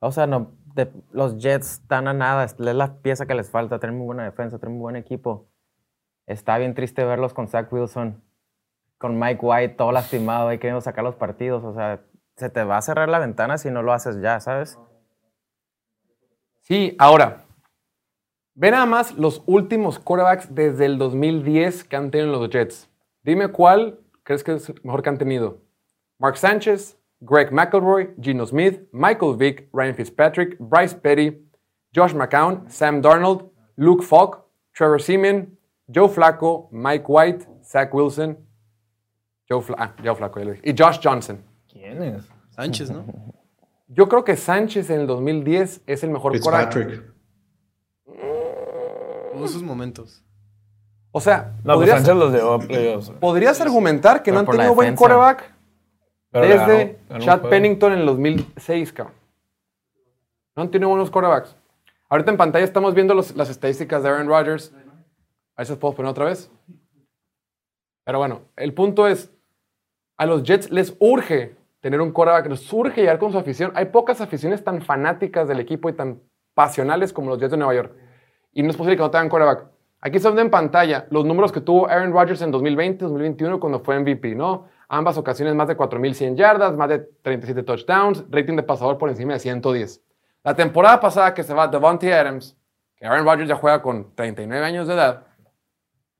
O sea, no, los Jets están a nada. Es la pieza que les falta. Tienen muy buena defensa, tienen muy buen equipo. Está bien triste verlos con Zach Wilson, con Mike White todo lastimado, ahí queriendo sacar los partidos. O sea, se te va a cerrar la ventana si no lo haces ya, ¿sabes? Sí, ahora, ve nada más los últimos quarterbacks desde el 2010 que han tenido los Jets. Dime cuál crees que es mejor que han tenido. Mark Sánchez, Greg McElroy, Geno Smith, Michael Vick, Ryan Fitzpatrick, Bryce Petty, Josh McCown, Sam Darnold, Luke Falk, Trevor Seaman, Joe Flacco, Mike White, Zach Wilson, Joe, Fla- ah, Joe Flacco, ya lo dije, y Josh Johnson. ¿Quién es? Sánchez, ¿no? Yo creo que Sánchez en el 2010 es el mejor quarterback. Fitzpatrick. Tuvo sus momentos. O sea, No, pues podrías, Sánchez los llevó a playoffs. podrías argumentar que Pero no han tenido buen defensa. quarterback Pero desde ganó- ganó un Chad. Pennington en el 2006, cabrón. No tenido buenos quarterbacks. Ahorita en pantalla estamos viendo los- las estadísticas de Aaron Rodgers. A ver si las puedo poner otra vez. Pero bueno, el punto es, a los Jets les urge tener un quarterback, les urge llegar con su afición. Hay pocas aficiones tan fanáticas del equipo y tan pasionales como los Jets de Nueva York. Y no es posible que no tengan quarterback. Aquí están viendo en pantalla los números que tuvo Aaron Rodgers en 2020, 2021 cuando fue MVP, ¿no? Ambas ocasiones más de 4.100 yardas, más de 37 touchdowns, rating de pasador por encima de 110. La temporada pasada que se va Devontae Adams, que Aaron Rodgers ya juega con 39 años de edad,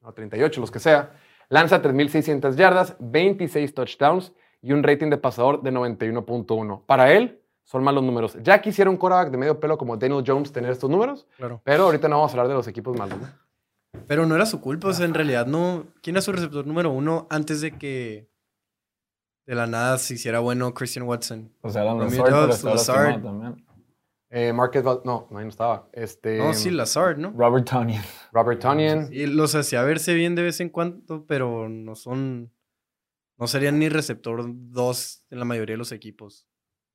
o 38, los que sea, lanza 3.600 yardas, 26 touchdowns y un rating de pasador de 91.1. Para él, son malos números. Ya quisiera un quarterback de medio pelo como Daniel Jones tener estos números, Claro. pero ahorita no vamos a hablar de los equipos malos. ¿no? Pero no era su culpa, o sea, en realidad no. ¿Quién era su receptor número uno antes de que de la nada se hiciera bueno Christian Watson? O sea, Adam Lazard, Dobbs, Lazard. también. Eh, Marquez no, no, ahí no estaba. Este, No, sí, Lazard, ¿no? Robert Tonyan. Robert Tonyan. Y los hacía verse bien de vez en cuando, pero no son. No serían ni receptor dos en la mayoría de los equipos.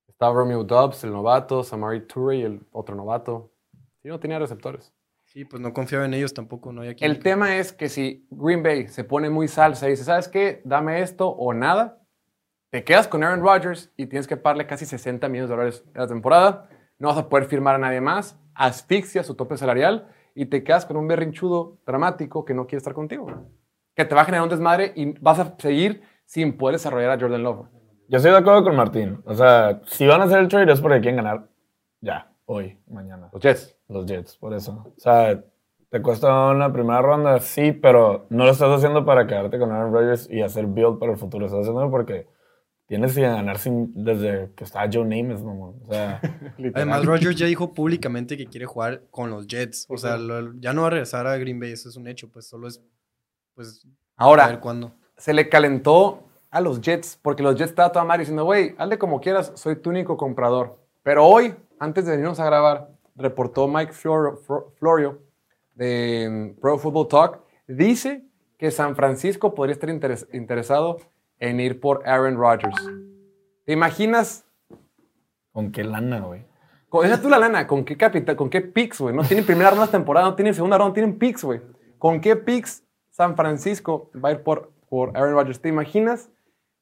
Estaba Romeo Dobbs, el novato, Samari Toure, el otro novato. Sí, no tenía receptores. Sí, pues no confiaba en ellos tampoco, no había quien. El tema es que si Green Bay se pone muy salsa y dice, ¿sabes qué? Dame esto o nada, te quedas con Aaron Rodgers y tienes que pagarle casi 60 millones de dólares en la temporada. No vas a poder firmar a nadie más, asfixia su tope salarial y te quedas con un berrinchudo dramático que no quiere estar contigo. Que te va a generar un desmadre y vas a seguir sin poder desarrollar a Jordan Love. Yo estoy de acuerdo con Martín. O sea, si van a hacer el trade es porque quieren ganar ya, hoy, mañana. Los Jets. Los Jets, por eso. O sea, te cuesta una primera ronda, sí, pero no lo estás haciendo para quedarte con Aaron Rodgers y hacer build para el futuro. Estás haciendo porque tienes que ganar sin, desde que estaba Joe Namath, mamón. O sea, Además, Rodgers ya dijo públicamente que quiere jugar con los Jets. O sea, lo- ya no va a regresar a Green Bay, eso es un hecho. Pues solo es. Pues. A ver Ahora, cuándo. se le calentó a los Jets porque los Jets estaban toda madre diciendo, güey, hazle como quieras, soy tu único comprador. Pero hoy, antes de venirnos a grabar, reportó Mike Florio, Florio de mm, Pro Football Talk, dice que San Francisco podría estar interes- interesado en ir por Aaron Rodgers. ¿Te imaginas? ¿con qué lana, güey? Con, deja tú la lana, ¿con qué capital, con qué picks, güey? No tienen primera ronda de temporada, no tienen segunda ronda, tienen picks, güey. ¿Con qué picks San Francisco va a ir por, por Aaron Rodgers. ¿Te imaginas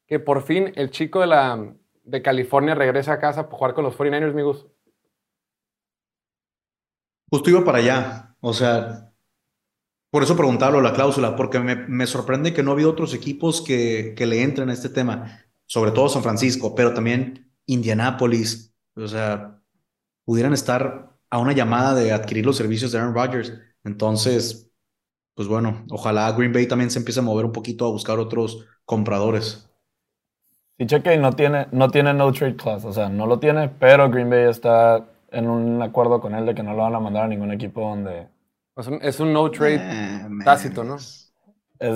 que por fin el chico de, la, de California regresa a casa para jugar con los 49ers, amigos? Justo iba para allá. O sea, por eso preguntarlo la cláusula, porque me, me sorprende que no ha habido otros equipos que, que le entren a este tema, sobre todo San Francisco, pero también Indianápolis. O sea, pudieran estar a una llamada de adquirir los servicios de Aaron Rodgers. Entonces, pues bueno, ojalá Green Bay también se empiece a mover un poquito a buscar otros compradores. Sí, cheque, no tiene, no tiene no trade clause, o sea, no lo tiene, pero Green Bay está en un acuerdo con él de que no lo van a mandar a ningún equipo donde Es un, es un no trade Eh, tácito, ¿no? es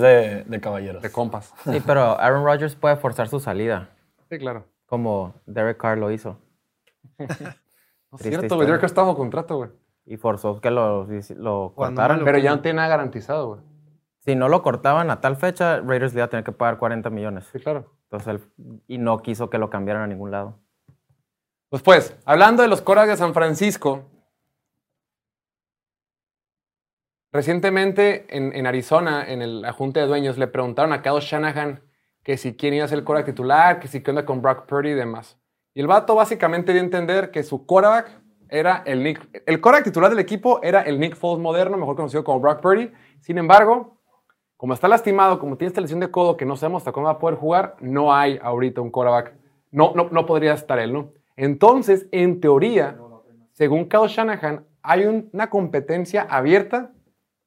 de, de caballeros. De compas. Sí, pero Aaron Rodgers puede forzar su salida, Sí, claro. como Derek Carr lo hizo. No es cierto, güey. Derek Carr está bajo contrato, güey. Y forzó que lo, lo cortaran. Pero ya no tiene nada garantizado, güey. Si no lo cortaban a tal fecha, Raiders le iba a tener que pagar 40 millones. Sí, claro. Entonces él, y no quiso que lo cambiaran a ningún lado. Pues pues, hablando de los Coras de San Francisco, recientemente en, Arizona, en el Junta de Dueños, le preguntaron a Kyle Shanahan que si quién iba a ser el quarterback titular, que si qué onda con Brock Purdy y demás. Y el vato básicamente dio a entender que su quarterback era el Nick... El quarterback titular del equipo era el Nick Foles moderno, mejor conocido como Brock Purdy. Sin embargo, como está lastimado, como tiene esta lesión de codo que no sabemos hasta cuándo va a poder jugar, no hay ahorita un quarterback. No, no, no podría estar él, ¿no? Entonces, en teoría, según Kyle Shanahan, hay un- una competencia abierta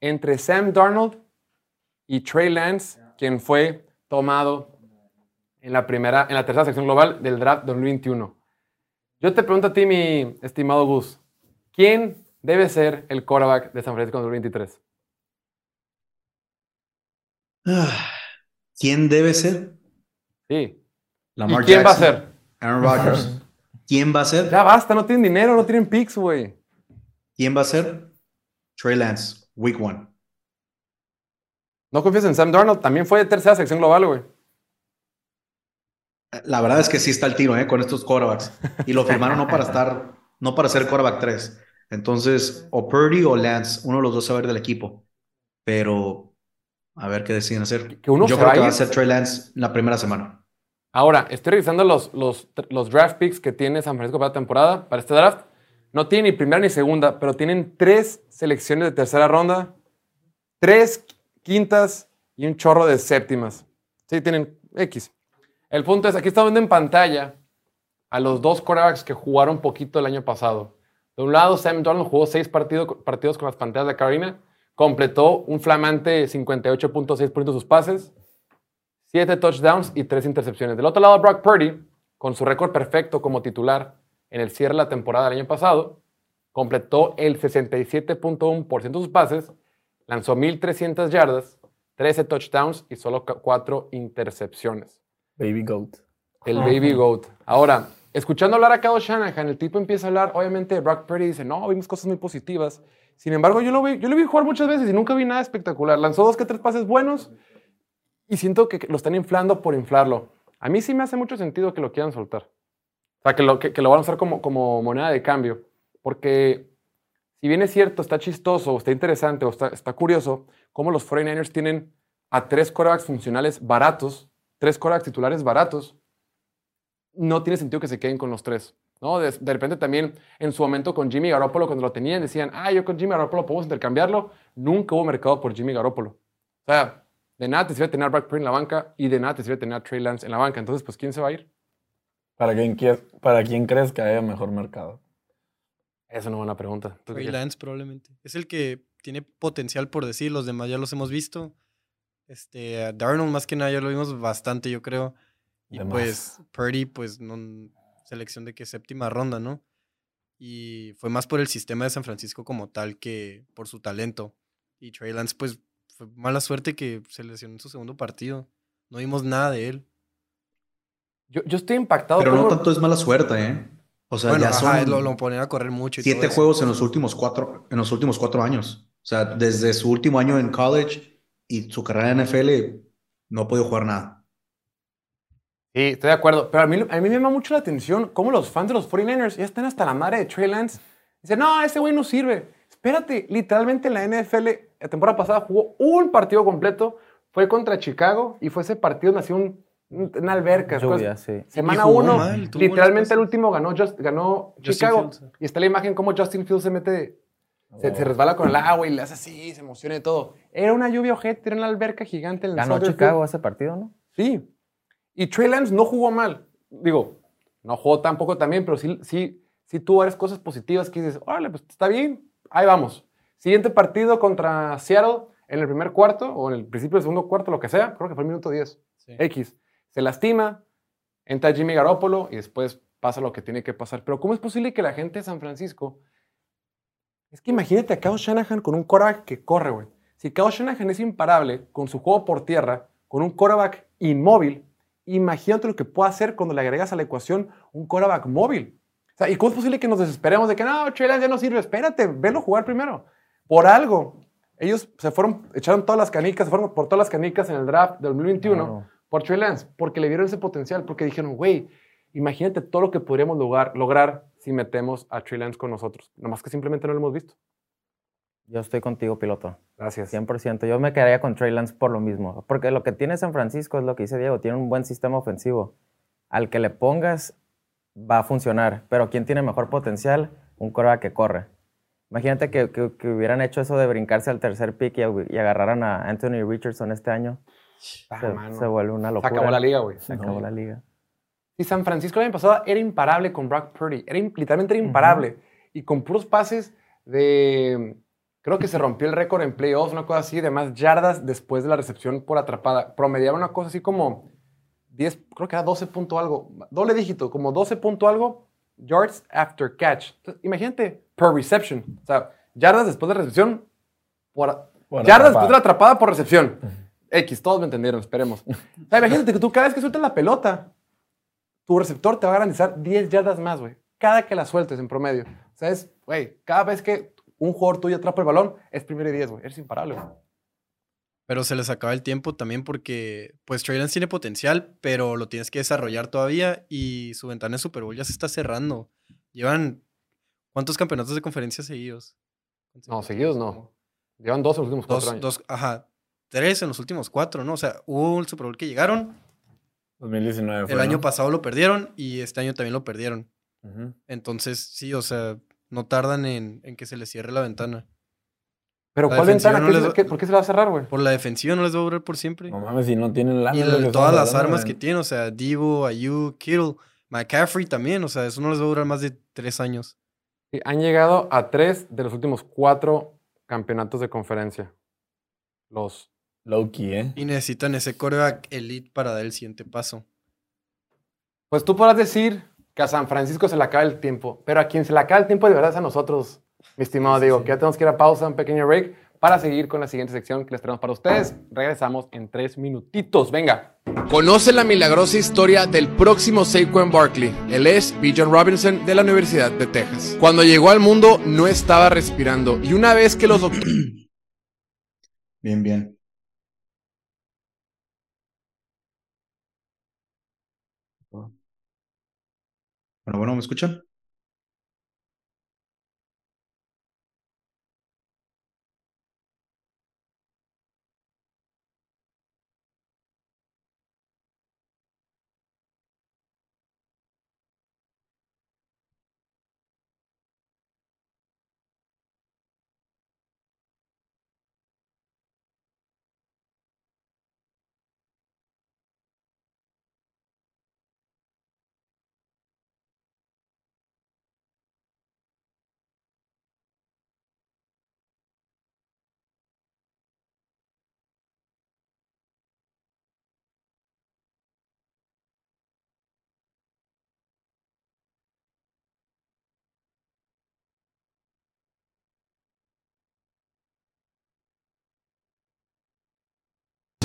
entre Sam Darnold y Trey Lance, quien fue tomado en la primera, en la tercera sección global del draft 2021. Yo te pregunto a ti, mi estimado Gus, ¿quién debe ser el quarterback de San Francisco en 2023? Ah, ¿Quién debe ser? Sí. ¿Y Lamar quién va a ser? Aaron Rodgers. ¿Quién va a ser? Ya basta, no tienen dinero, no tienen picks, güey. ¿Quién va a ser? Trey Lance, Week One. No confías en Sam Darnold, también fue de tercera sección global, güey. La verdad es que sí está el tiro, ¿eh? Con estos quarterbacks. Y lo firmaron no para estar, no para ser quarterback 3. Entonces, o Purdy o Lance, uno de los dos se va a ir del equipo. Pero, a ver qué deciden hacer. Que uno Yo creo que va a ser Trey Lance la primera semana. Ahora, estoy revisando los, los, los draft picks que tiene San Francisco para la temporada, para este draft. No tienen ni primera ni segunda, pero tienen tres selecciones de tercera ronda, tres quintas y un chorro de séptimas. Sí, tienen X. El punto es, aquí estamos viendo en pantalla a los dos quarterbacks que jugaron poquito el año pasado. De un lado, Sam Darnold jugó seis partidos, partidos con las Panteras de Carolina, completó un flamante 58.6% de sus pases, siete touchdowns y tres intercepciones. Del otro lado, Brock Purdy, con su récord perfecto como titular en el cierre de la temporada del año pasado, completó el 67.1% de sus pases, lanzó 1.300 yardas, 13 touchdowns y solo cu- cuatro intercepciones. Baby Goat. El Baby Goat. Ahora, escuchando hablar a Kyle Shanahan, el tipo empieza a hablar, obviamente, de Brock Purdy dice, no, vimos cosas muy positivas. Sin embargo, yo lo vi, yo lo vi jugar muchas veces y nunca vi nada espectacular. Lanzó dos que tres pases buenos y siento que lo están inflando por inflarlo. A mí sí me hace mucho sentido que lo quieran soltar. Sea, que lo, que, que lo van a usar como, como moneda de cambio. Porque si bien es cierto, está chistoso, está interesante, o está, está curioso, cómo los 49ers tienen a tres quarterbacks funcionales baratos, tres quarterbacks titulares baratos, no tiene sentido que se queden con los tres. ¿no? De, de repente también en su momento con Jimmy Garoppolo, cuando lo tenían, decían, ah, yo con Jimmy Garoppolo podemos intercambiarlo. Nunca hubo mercado por Jimmy Garoppolo. O sea, de nada te sirve tener a Brock Purdy en la banca y de nada te sirve tener a Trey Lance en la banca. Entonces, pues, ¿quién se va a ir? ¿Para quién, quie- ¿Para quién crees que haya mejor mercado? Esa es una buena pregunta. ¿Tú qué Trey crees? Lance probablemente. Es el que tiene potencial por decir, los demás ya los hemos visto. Este, a Darnold más que nada ya lo vimos bastante, yo creo. Y pues Purdy, pues no selección de que séptima ronda, ¿no? Y fue más por el sistema de San Francisco como tal que por su talento. Y Trey Lance, pues fue mala suerte que se lesionó en su segundo partido. No vimos nada de él. Yo, yo estoy impactado. Pero no tanto es mala suerte, ¿eh? O sea, bueno, ya ajá, son lo, lo ponían a correr mucho. Y siete juegos en los últimos cuatro, en los últimos cuatro años. O sea, desde su último año en college y su carrera en NFL, no ha podido jugar nada. Sí, estoy de acuerdo. Pero a mí, a mí me llama mucho la atención cómo los fans de los 49ers ya están hasta la madre de Trey Lance. Dicen, no, ese güey no sirve. Espérate, literalmente en la NFL la temporada pasada jugó un partido completo, fue contra Chicago y fue ese partido nació un, un- una alberca. Lluvia, sí. Semana jugó 1, mal, tuvo literalmente el último ganó, Just- ganó Justin Chicago. Fields. Y está la imagen como Justin Fields se mete, se, se resbala con el agua y le hace así, se emociona y todo. Era una lluvia ojete, era una alberca gigante en el Ganó Chicago Field. ese partido, ¿no? Sí. Y Trey Lance no jugó mal. Digo, no jugó tampoco también, pero sí, sí, sí tuvo varias cosas positivas que dices, órale, pues está bien, ahí vamos. Siguiente partido contra Seattle en el primer cuarto o en el principio del segundo cuarto, lo que sea, creo que fue el minuto 10. Sí. X. Se lastima, entra Jimmy Garoppolo y después pasa lo que tiene que pasar. Pero ¿cómo es posible que la gente de San Francisco... Es que imagínate a Kyle Shanahan con un quarterback que corre, güey. Si Kyle Shanahan es imparable con su juego por tierra, con un quarterback inmóvil, imagínate lo que puede hacer cuando le agregas a la ecuación un quarterback móvil. O sea, ¿y cómo es posible que nos desesperemos de que no, Lance ya no sirve? Espérate, velo jugar primero. Por algo. Ellos se fueron, echaron todas las canicas, se fueron por todas las canicas en el draft del 2021 Claro. Por Trey Lance, porque le vieron ese potencial, porque dijeron, güey, imagínate todo lo que podríamos lograr, lograr si metemos a Trey Lance con nosotros. Nomás que simplemente no lo hemos visto. Yo estoy contigo, piloto. Gracias. 100%. Yo me quedaría con Trey Lance por lo mismo. Porque lo que tiene San Francisco es lo que dice Diego. Tiene un buen sistema ofensivo. Al que le pongas va a funcionar. Pero ¿quién tiene mejor potencial? Un coreback que corre. Imagínate que, que- que hubieran hecho eso de brincarse al tercer pick y, y agarraran a Anthony Richardson este año. Ah, se, mano. se vuelve una Se locura. acabó la liga, güey. Se acabó la liga. Y San Francisco el año pasado era imparable con Brock Purdy. Era literalmente era imparable. Y con puros pases de... Creo que se rompió el récord en playoffs, una cosa así, de más yardas después de la recepción por atrapada. Promediaba una cosa así como 10, creo que era 12 punto algo, doble dígito, como 12 punto algo yards after catch. Entonces, imagínate, per reception. O sea, yardas después de recepción por, Por yardas atrapada. después de la atrapada por recepción. X, todos me entendieron, esperemos. Imagínate que tú cada vez que sueltas la pelota, tu receptor te va a garantizar 10 yardas más, güey. Cada que la sueltes en promedio. O sea, es, güey, cada vez que un jugador tuyo atrapa el balón, es primero y 10, güey. Eres imparable, güey. Pero se les acaba el tiempo también porque, pues, Trey Lance tiene potencial, pero lo tienes que desarrollar todavía y su ventana de Super Bowl ya se está cerrando. Llevan, ¿cuántos campeonatos de conferencia seguidos? No, seguidos no. Llevan dos en los últimos cuatro Dos, años. dos, ajá, tres en los últimos cuatro, ¿no? O sea, hubo el Super Bowl que llegaron, 2019 fue, el año ¿no? pasado lo perdieron y este año también lo perdieron. Entonces, sí, o sea, no tardan en, en que se les cierre la ventana. Pero la ¿cuál ventana? no ¿Qué les se- va- qué- ¿Por qué se la va a cerrar, güey? Por la defensiva no les va a durar por siempre. No mames, si no tienen la y el- todas las armas que tiene, o sea, Divo, Ayuk, Kittle, McCaffrey también, o sea, eso no les va a durar más de tres años. Sí, han llegado a tres de los últimos cuatro campeonatos de conferencia. Los Low-key, ¿eh? Y necesitan ese coreback elite para dar el siguiente paso. Pues tú podrás decir que a San Francisco se le acaba el tiempo, pero a quien se le acaba el tiempo de verdad es a nosotros, mi estimado Diego, que ya tenemos que ir a pausa, un pequeño break, para seguir con la siguiente sección que les traemos para ustedes. Regresamos en tres minutitos, venga. Conoce la milagrosa historia del próximo Saquon Barkley. Él es Bijan Robinson de la Universidad de Texas. Cuando llegó al mundo no estaba respirando y una vez que los. Bien, bien. Bueno, bueno, ¿me escuchan?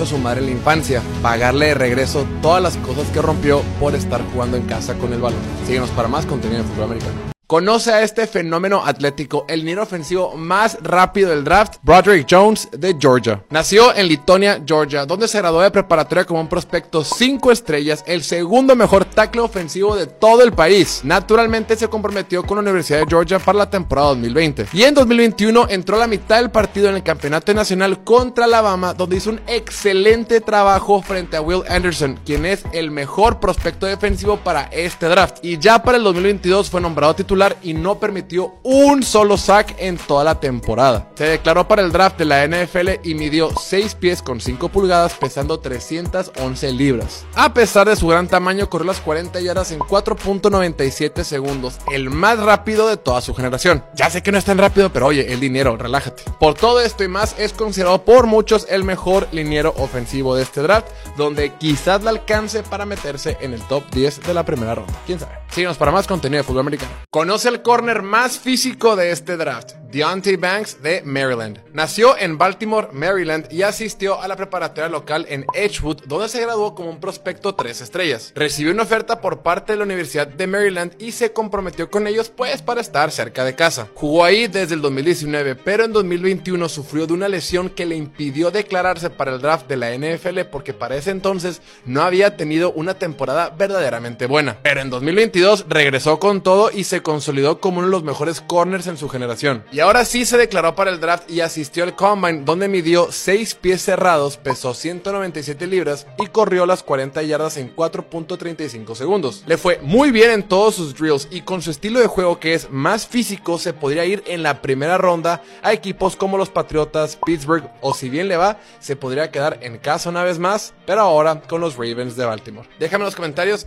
A su madre en la infancia, pagarle de regreso todas las cosas que rompió por estar jugando en casa con el balón. Síguenos para más contenido de fútbol americano. Conoce a este fenómeno atlético, el liniero ofensivo más rápido del draft, Broderick Jones de Georgia. Nació en Litonia, Georgia, donde se graduó de preparatoria como un prospecto 5 estrellas, el segundo mejor tackle ofensivo de todo el país. Naturalmente se comprometió con la Universidad de Georgia para la temporada 2020. Y en 2021 entró a la mitad del partido en el Campeonato Nacional contra Alabama, donde hizo un excelente trabajo frente a Will Anderson, quien es el mejor prospecto defensivo para este draft. Y ya para el 2022 fue nombrado titular y no permitió un solo sack en toda la temporada. Se declaró para el draft de la NFL y midió 6 pies con 5 pulgadas pesando 311 libras. A pesar de su gran tamaño, corrió las 40 yardas en 4.97 segundos, el más rápido de toda su generación. Ya sé que no es tan rápido, pero oye, el dinero, relájate. Por todo esto y más, es considerado por muchos el mejor liniero ofensivo de este draft, donde quizás le alcance para meterse en el top 10 de la primera ronda. ¿Quién sabe? Síguenos para más contenido de fútbol americano. Conoce el corner más físico de este draft, Deontay Banks de Maryland. Nació en Baltimore, Maryland y asistió a la preparatoria local en Edgewood, donde se graduó como un prospecto 3 estrellas. Recibió una oferta por parte de la Universidad de Maryland y se comprometió con ellos pues para estar cerca de casa. Jugó ahí desde el 2019, pero en 2021 sufrió de una lesión que le impidió declararse para el draft de la NFL porque para ese entonces no había tenido una temporada verdaderamente buena. Pero en 2022 regresó con todo y se consolidó como uno de los mejores corners en su generación. Ahora sí se declaró para el draft y asistió al Combine donde midió 6 pies cerrados, pesó 197 libras y corrió las 40 yardas en 4.35 segundos. Le fue muy bien en todos sus drills y con su estilo de juego que es más físico se podría ir en la primera ronda a equipos como los Patriotas, Pittsburgh o si bien le va, se podría quedar en casa una vez más, pero ahora con los Ravens de Baltimore. Déjame en los comentarios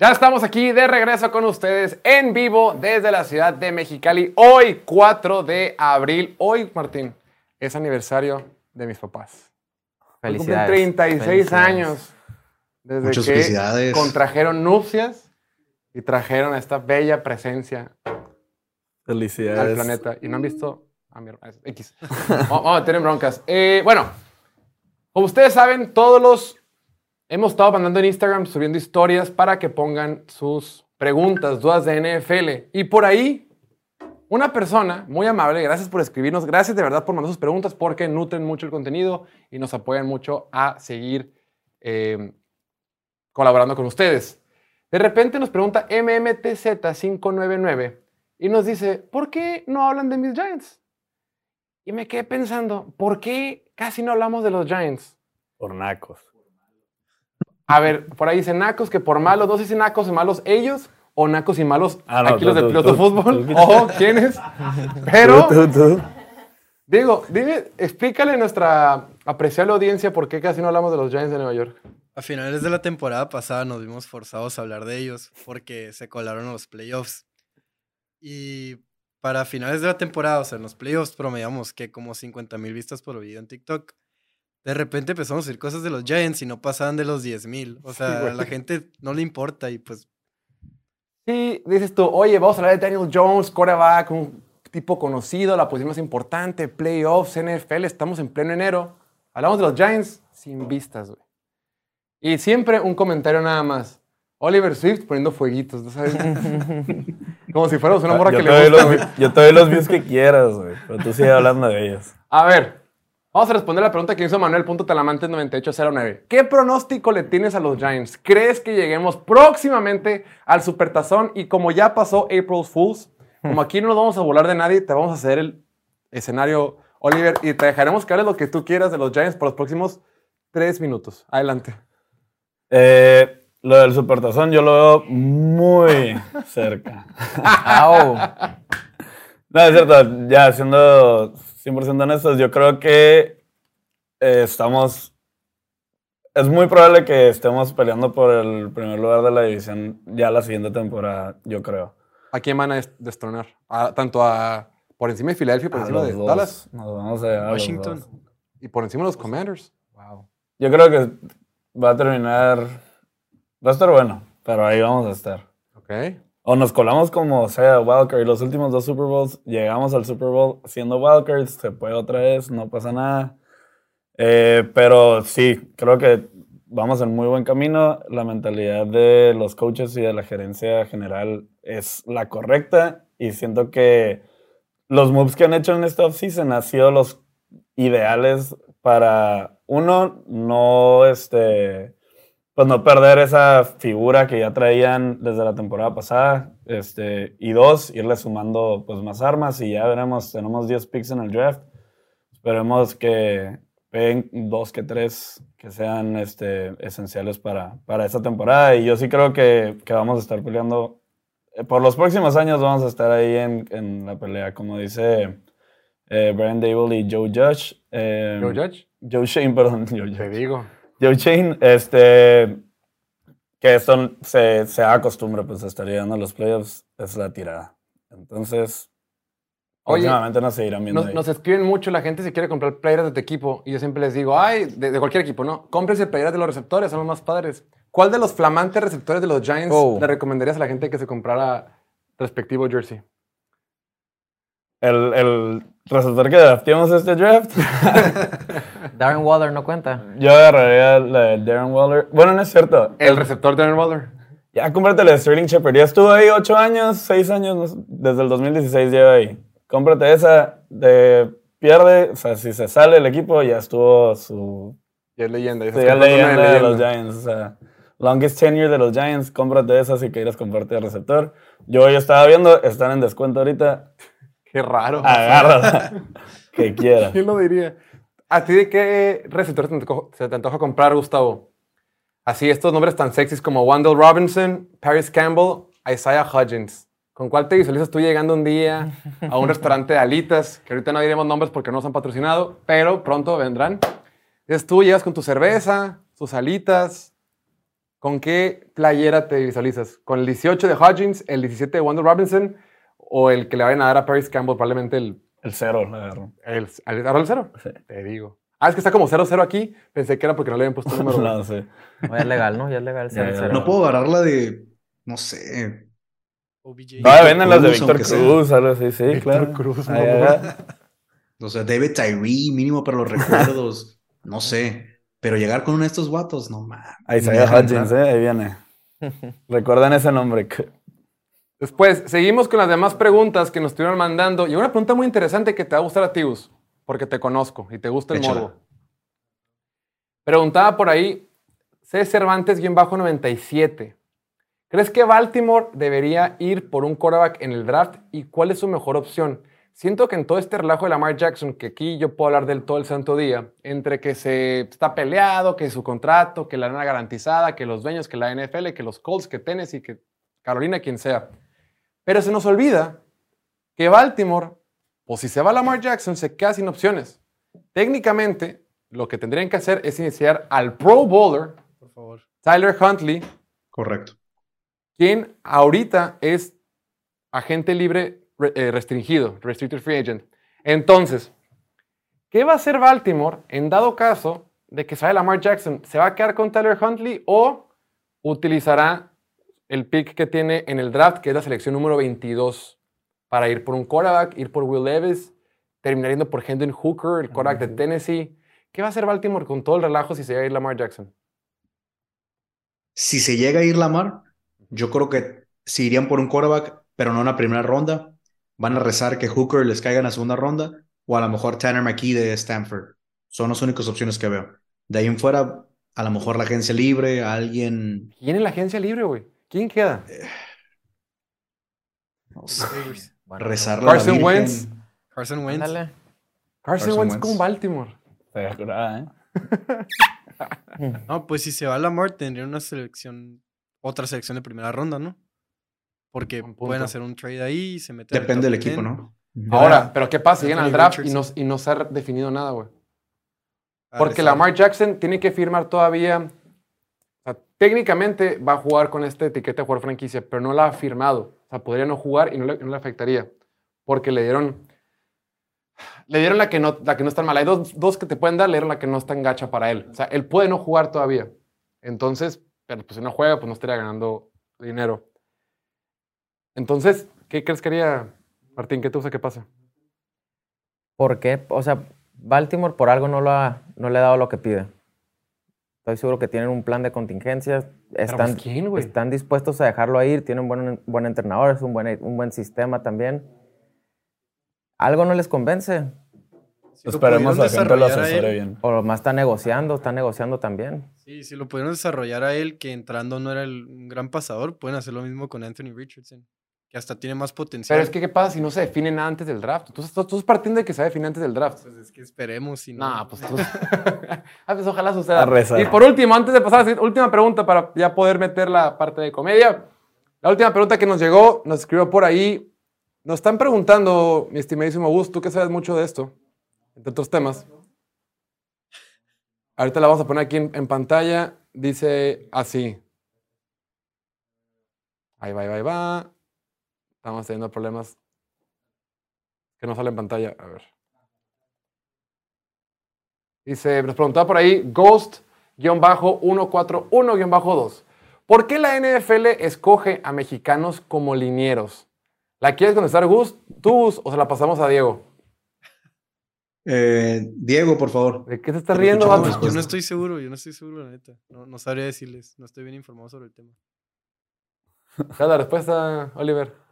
ya estamos aquí de regreso con ustedes en vivo desde la ciudad de Mexicali. Hoy, 4 de abril. Hoy, Martín, es aniversario de mis papás. Hoy cumplen Felicidades. 36 Felicidades. años desde Muchas que felicidades. contrajeron nupcias y trajeron a esta bella presencia al Felicidades. planeta. Y no han visto a mi hermano. X. Vamos a meter en broncas. Eh, bueno, como ustedes saben, todos los hemos estado mandando en Instagram subiendo historias para que pongan sus preguntas, dudas de NFL. Y por ahí, una persona muy amable, gracias por escribirnos, gracias de verdad por mandar sus preguntas porque nutren mucho el contenido y nos apoyan mucho a seguir eh, colaborando con ustedes. De repente nos pregunta MMTZ599 y nos dice, ¿por qué no hablan de mis Giants? Y me quedé pensando, ¿por qué casi no hablamos de los Giants? Por nacos. A ver, por ahí dicen nacos, que por malos, no sé si nacos y malos ellos o nacos y malos Ah, no, aquí tú, los de tú, piloto tú, fútbol tú. o quiénes. Pero, Tú, tú, tú. digo, dime, explícale a nuestra apreciable audiencia por qué casi no hablamos de los Giants de Nueva York. A finales de la temporada pasada nos vimos forzados a hablar de ellos porque se colaron a los playoffs. Y para finales de la temporada, o sea, en los playoffs promediamos que como 50 mil vistas por video en TikTok. De repente empezamos a decir cosas de los Giants y no pasaban de los 10 mil. O sea, a la gente no le importa y pues Sí, dices tú, oye, vamos a hablar de Daniel Jones, quarterback, un tipo conocido, la posición más importante, playoffs, NFL, estamos en pleno enero. Hablamos de los Giants sin vistas, güey. Y siempre un comentario nada más. Oliver Swift poniendo fueguitos, ¿no sabes? Como si fuéramos una morra yo, que le doy gusta. los, yo te doy los views que quieras, güey. Pero tú sigue hablando de ellos. A ver, vamos a responder la pregunta que hizo Manuel Punto Talamantes 9809. ¿Qué pronóstico le tienes a los Giants? ¿Crees que lleguemos próximamente al Supertazón? Y como ya pasó April Fools, como aquí no nos vamos a volar de nadie, te vamos a hacer el escenario, Oliver, y te dejaremos que hables lo que tú quieras de los Giants por los próximos tres minutos. Adelante. Eh, lo del supertazón yo lo veo muy cerca. No, es cierto, ya siendo 100% honestos, yo creo que eh, estamos. Es muy probable que estemos peleando por el primer lugar de la división ya la siguiente temporada, yo creo. ¿A quién van a des- destronar? A- tanto a por encima de Filadelfia por A encima de dos. Dallas Nos vamos a llevar a los Washington. dos. y por encima de los Commanders. Wow. Yo creo que va a terminar. Va a estar bueno, pero ahí vamos a estar. Ok. O nos colamos como sea Wildcard. Los últimos dos Super Bowls llegamos al Super Bowl siendo Wildcard. Se puede otra vez, no pasa nada. Eh, pero sí, creo que vamos en muy buen camino. La mentalidad de los coaches y de la gerencia general es la correcta. Y siento que los moves que han hecho en esta offseason han sido los ideales para, uno, no, este, pues no perder esa figura que ya traían desde la temporada pasada. Este, y dos, irle sumando pues, más armas y ya veremos, tenemos 10 picks en el draft. Esperemos que peguen dos que tres que sean este, esenciales para, para esta temporada. Y yo sí creo que, que vamos a estar peleando. eh, Por los próximos años vamos a estar ahí en, en la pelea, como dice eh, Brian Dable y Joe Judge. eh, Joe Judge, Joe Shane, perdón. Joe Judge. te digo. Joe Chain, este, que esto se, se acostumbra, pues estar llegando a los playoffs, es la tirada. Entonces, Oye, últimamente nos seguirán viendo Nos, ahí. nos escriben mucho la gente si quiere comprar players de tu equipo y yo siempre les digo, ay, de, de cualquier equipo, ¿no? Cómprense players de los receptores, son los más padres. ¿Cuál de los flamantes receptores de los Giants Oh. le recomendarías a la gente que se comprara respectivo jersey? El, el receptor que drafteamos este draft, Darren Waller no cuenta. yo agarraría la de Darren Waller. Bueno, no es cierto. El receptor de Aaron Waller. Ya cómprate la de Sterling Shepard. Ya estuvo ahí ocho años, seis años, no sé, desde el 2016 lleva ahí. Cómprate esa, de, pierde, o sea, si se sale el equipo, ya estuvo su Y es leyenda. Sí, esas es leyenda una de los leyenda. Giants. O sea, longest tenure de los Giants. Cómprate esas si quieres comprarte de receptor. Yo ya estaba viendo, están en descuento ahorita. Qué raro. Agárrala. que quieras. ¿Quién lo diría? ¿A ti de qué receptor se te antoja- se te antoja comprar, Gustavo? Así, estos nombres tan sexys como Wendell Robinson, Paris Campbell, Isaiah Hudgens. ¿Con cuál te visualizas tú llegando un día a un restaurante de alitas? Que ahorita no diremos nombres porque no nos han patrocinado, pero pronto vendrán. Entonces tú llegas con tu cerveza, tus alitas. ¿Con qué playera te visualizas? ¿Con el 18 de Hudgens, el 17 de Wendell Robinson o el que le vayan a dar a Paris Campbell, probablemente el El cero, la agarro. ¿El, ¿Agarró el cero? Sí. Te digo. Ah, es que está como 0-0 aquí. Pensé que era porque no le habían puesto número. No sé. No, ya es legal, ¿no? Ya es legal. Ya, ya, cero, ya. No puedo agarrar la de, no sé. OBJ. Todavía venden las de Víctor. Cruz, algo así, sí, Víctor claro. Cruz, ajá. O sea, David Tyree, mínimo para los recuerdos. no sé. Pero llegar con uno de estos guatos, no mames. Ahí dejan Hutchins. ¿eh? Ahí viene. Recuerdan ese nombre. Después, seguimos con las demás preguntas que nos estuvieron mandando. Y una pregunta muy interesante que te va a gustar a ti, Gus, porque te conozco y te gusta el morbo. Preguntaba por ahí, C. Cervantes-97. ¿Crees que Baltimore debería ir por un quarterback en el draft y cuál es su mejor opción? Siento que en todo este relajo de Lamar Jackson, que aquí yo puedo hablar del todo el santo día, entre que se está peleado, que su contrato, que la lana garantizada, que los dueños, que la NFL, que los Colts, que Tennessee, que Carolina, quien sea. Pero se nos olvida que Baltimore, o si se va Lamar Jackson, se queda sin opciones. Técnicamente, lo que tendrían que hacer es iniciar al Pro Bowler, Por favor. Tyler Huntley, Correcto. quien ahorita es agente libre re- eh, restringido, restricted free agent. Entonces, ¿qué va a hacer Baltimore en dado caso de que sale Lamar Jackson? ¿Se va a quedar con Tyler Huntley o utilizará el pick que tiene en el draft, que es la selección número 22, para ir por un quarterback, ir por Will Levis, terminar yendo por Hendon Hooker, el quarterback de Tennessee? ¿Qué va a hacer Baltimore con todo el relajo si se llega a ir Lamar Jackson? Si se llega a ir Lamar, yo creo que se irían por un quarterback, pero no en la primera ronda. Van a rezar que Hooker les caiga en la segunda ronda o a lo mejor Tanner McKee de Stanford. Son las únicas opciones que veo. De ahí en fuera, a lo mejor la agencia libre, alguien. ¿Quién en la agencia libre, güey? ¿Quién queda? no sé, Bueno, rezarle a la Carson. Wentz. Carson Wentz. Carson, Carson Wentz con Baltimore. Está curada, ¿eh? No, pues si se va Lamar, tendría una selección, otra selección de primera ronda, ¿no? Porque pueden hacer un trade ahí y se meten. Depende del equipo, 10. ¿no? Ahora, ¿pero qué pasa? Llegan al draft y no, y no se ha definido nada, güey. A Porque. Lamar Jackson tiene que firmar todavía. Técnicamente va a jugar con esta etiqueta de jugador franquicia, pero no la ha firmado. O sea, podría no jugar y no le, afectaría. Porque le dieron. Le dieron la que no, la que no es tan mala. Hay dos, dos que te pueden dar, le dieron la que no es tan gacha para él. O sea, él puede no jugar todavía. Entonces, pero pues si no juega, pues no estaría ganando dinero. Entonces, ¿qué crees que haría, Martín? ¿Qué tú sabes qué pasa? ¿Por qué? O sea, Baltimore por algo no, lo ha, no le ha dado lo que pide. Estoy seguro que tienen un plan de contingencia. Están, pues, ¿quién, güey? están dispuestos a dejarlo ir. Tienen un buen, buen entrenador, es un buen, un buen sistema también. Algo no les convence. Si lo Esperemos a gente lo asesore bien. O lo más está negociando, está negociando también. Sí, si lo pudieron desarrollar a él, que entrando no era el, un gran pasador, pueden hacer lo mismo con Anthony Richardson, que hasta tiene más potencial. Pero es que, ¿qué pasa si no se define nada antes del draft? Tú, tú, tú estás partiendo de que se define antes del draft. Pues es que esperemos si no. No, pues tú. ah, pues ojalá suceda. Y por último, antes de pasar a la siguiente- última pregunta para ya poder meter la parte de comedia. La última pregunta que nos llegó, nos escribió por ahí. Nos están preguntando, mi estimadísimo Gus, tú que sabes mucho de esto, entre otros temas. Ahorita la vamos a poner aquí en, en pantalla. Dice así. Ahí va, ahí va, ahí va. Estamos teniendo problemas que no sale en pantalla. A ver. Dice, nos preguntaba por ahí, Ghost-141-2. ¿Por qué la NFL escoge a mexicanos como linieros? ¿La quieres contestar, Gus, tú, Gus, o se la pasamos a Diego? Eh, Diego, por favor. ¿De qué te estás riendo, vato? Yo no estoy seguro, yo no estoy seguro, la neta. No, no sabría decirles, no estoy bien informado sobre el tema. ¿Sabes la respuesta, Oliver?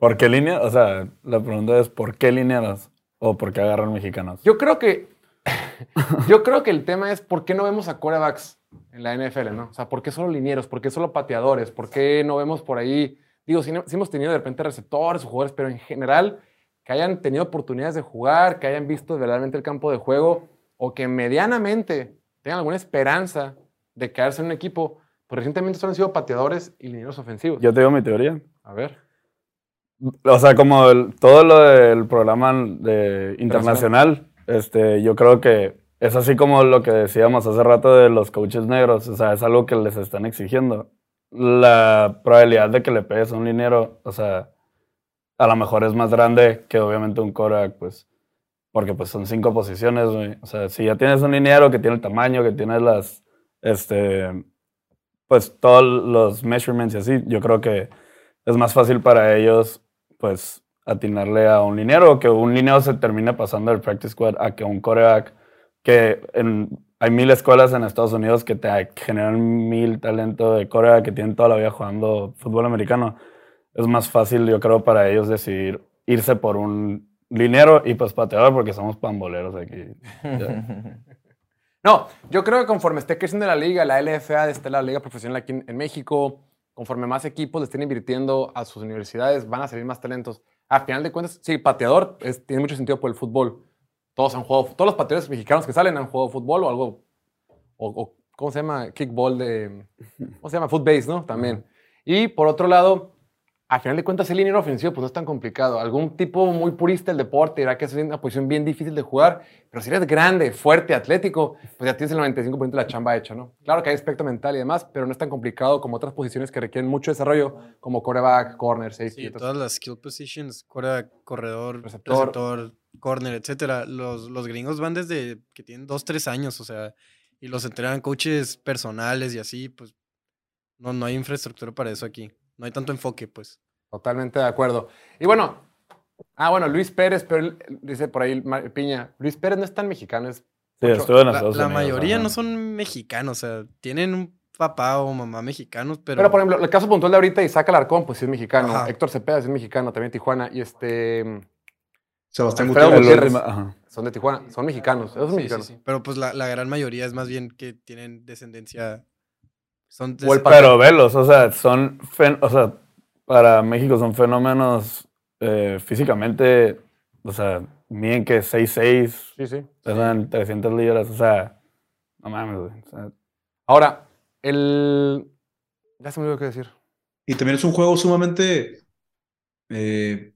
¿Por qué línea? O sea, la pregunta es ¿por qué lineados? ¿O por qué agarran mexicanos? Yo creo que. yo creo que el tema es por qué no vemos a corebacks en la NFL, ¿no? O sea, ¿por qué solo linieros? ¿Por qué solo pateadores? ¿Por qué no vemos por ahí? Digo, sí, sí hemos tenido de repente receptores o jugadores, pero en general que hayan tenido oportunidades de jugar, que hayan visto verdaderamente el campo de juego o que medianamente tengan alguna esperanza de quedarse en un equipo. Pues recientemente solo han sido pateadores y linieros ofensivos. Yo te digo mi teoría. A ver. O sea, como el- todo lo del programa de internacional, este, yo creo que es así como lo que decíamos hace rato de los coaches negros. O sea, es algo que les están exigiendo. La probabilidad de que le pegues a un liniero, o sea, a lo mejor es más grande que obviamente un Korak, pues, porque pues son cinco posiciones, güey. O sea, si ya tienes un liniero que tiene el tamaño, que tiene las, este, pues todos los measurements y así, yo creo que es más fácil para ellos, pues, atinarle a un liniero, que un liniero se termine pasando del practice squad a que un coreback, que hay mil escuelas en Estados Unidos que te generan mil talento de coreback que tienen toda la vida jugando fútbol americano. Es más fácil, yo creo, para ellos decidir irse por un liniero y pues pateador porque somos pamboleros aquí. No, yo creo que conforme esté creciendo la liga, la LFA, esté la liga profesional aquí en México, conforme más equipos le estén invirtiendo a sus universidades, van a salir más talentos. A final de cuentas, sí, pateador es- tiene mucho sentido por el fútbol. Todos han jugado, todos los pateadores mexicanos que salen han jugado fútbol o algo, o, o, ¿cómo se llama? Kickball de, ¿cómo se llama? Footbase, ¿no? También. Y por otro lado, a final de cuentas, el liniero ofensivo pues no es tan complicado. Algún tipo muy purista del deporte dirá que es una posición bien difícil de jugar, pero si eres grande, fuerte, atlético, pues ya tienes el 95% de la chamba hecha, ¿no? Claro que hay aspecto mental y demás, pero no es tan complicado como otras posiciones que requieren mucho desarrollo, como coreback, corner, safety. Sí, todas las skill positions, cora- corredor, Receptor. receptor, corner, etcétera. Los, los gringos van desde que tienen dos, tres años, o sea, y los entrenan coaches personales y así, pues no, no hay infraestructura para eso aquí. No hay tanto enfoque, pues. Totalmente de acuerdo. Y bueno, ah, bueno, Luis Pérez, pero él- dice por ahí Piña, Luis Pérez no es tan mexicano, es Sí, en La, Estados la Unidos, mayoría ajá. no son mexicanos, o sea, tienen un papá o mamá mexicanos, pero... Pero, por ejemplo, el caso puntual de ahorita, Isaac Alarcón, pues sí es mexicano. Ajá. Héctor Cepeda sí es mexicano, también Tijuana. Y este. Sebastián Gutiérrez. Ajá. Son de Tijuana, son mexicanos. Esos son Sí, sí, mexicanos. sí. Pero pues la, la gran mayoría es más bien que tienen descendencia... Son O el descend- pa- Pero velos, o sea, son, fen- o sea, para México son fenómenos eh, físicamente, o sea, miden que 6'6", Sí, sí. pesan 300 libras, o sea, no mames, güey. o sea, Ahora, el. Ya se me olvidó qué decir. Y también es un juego sumamente eh,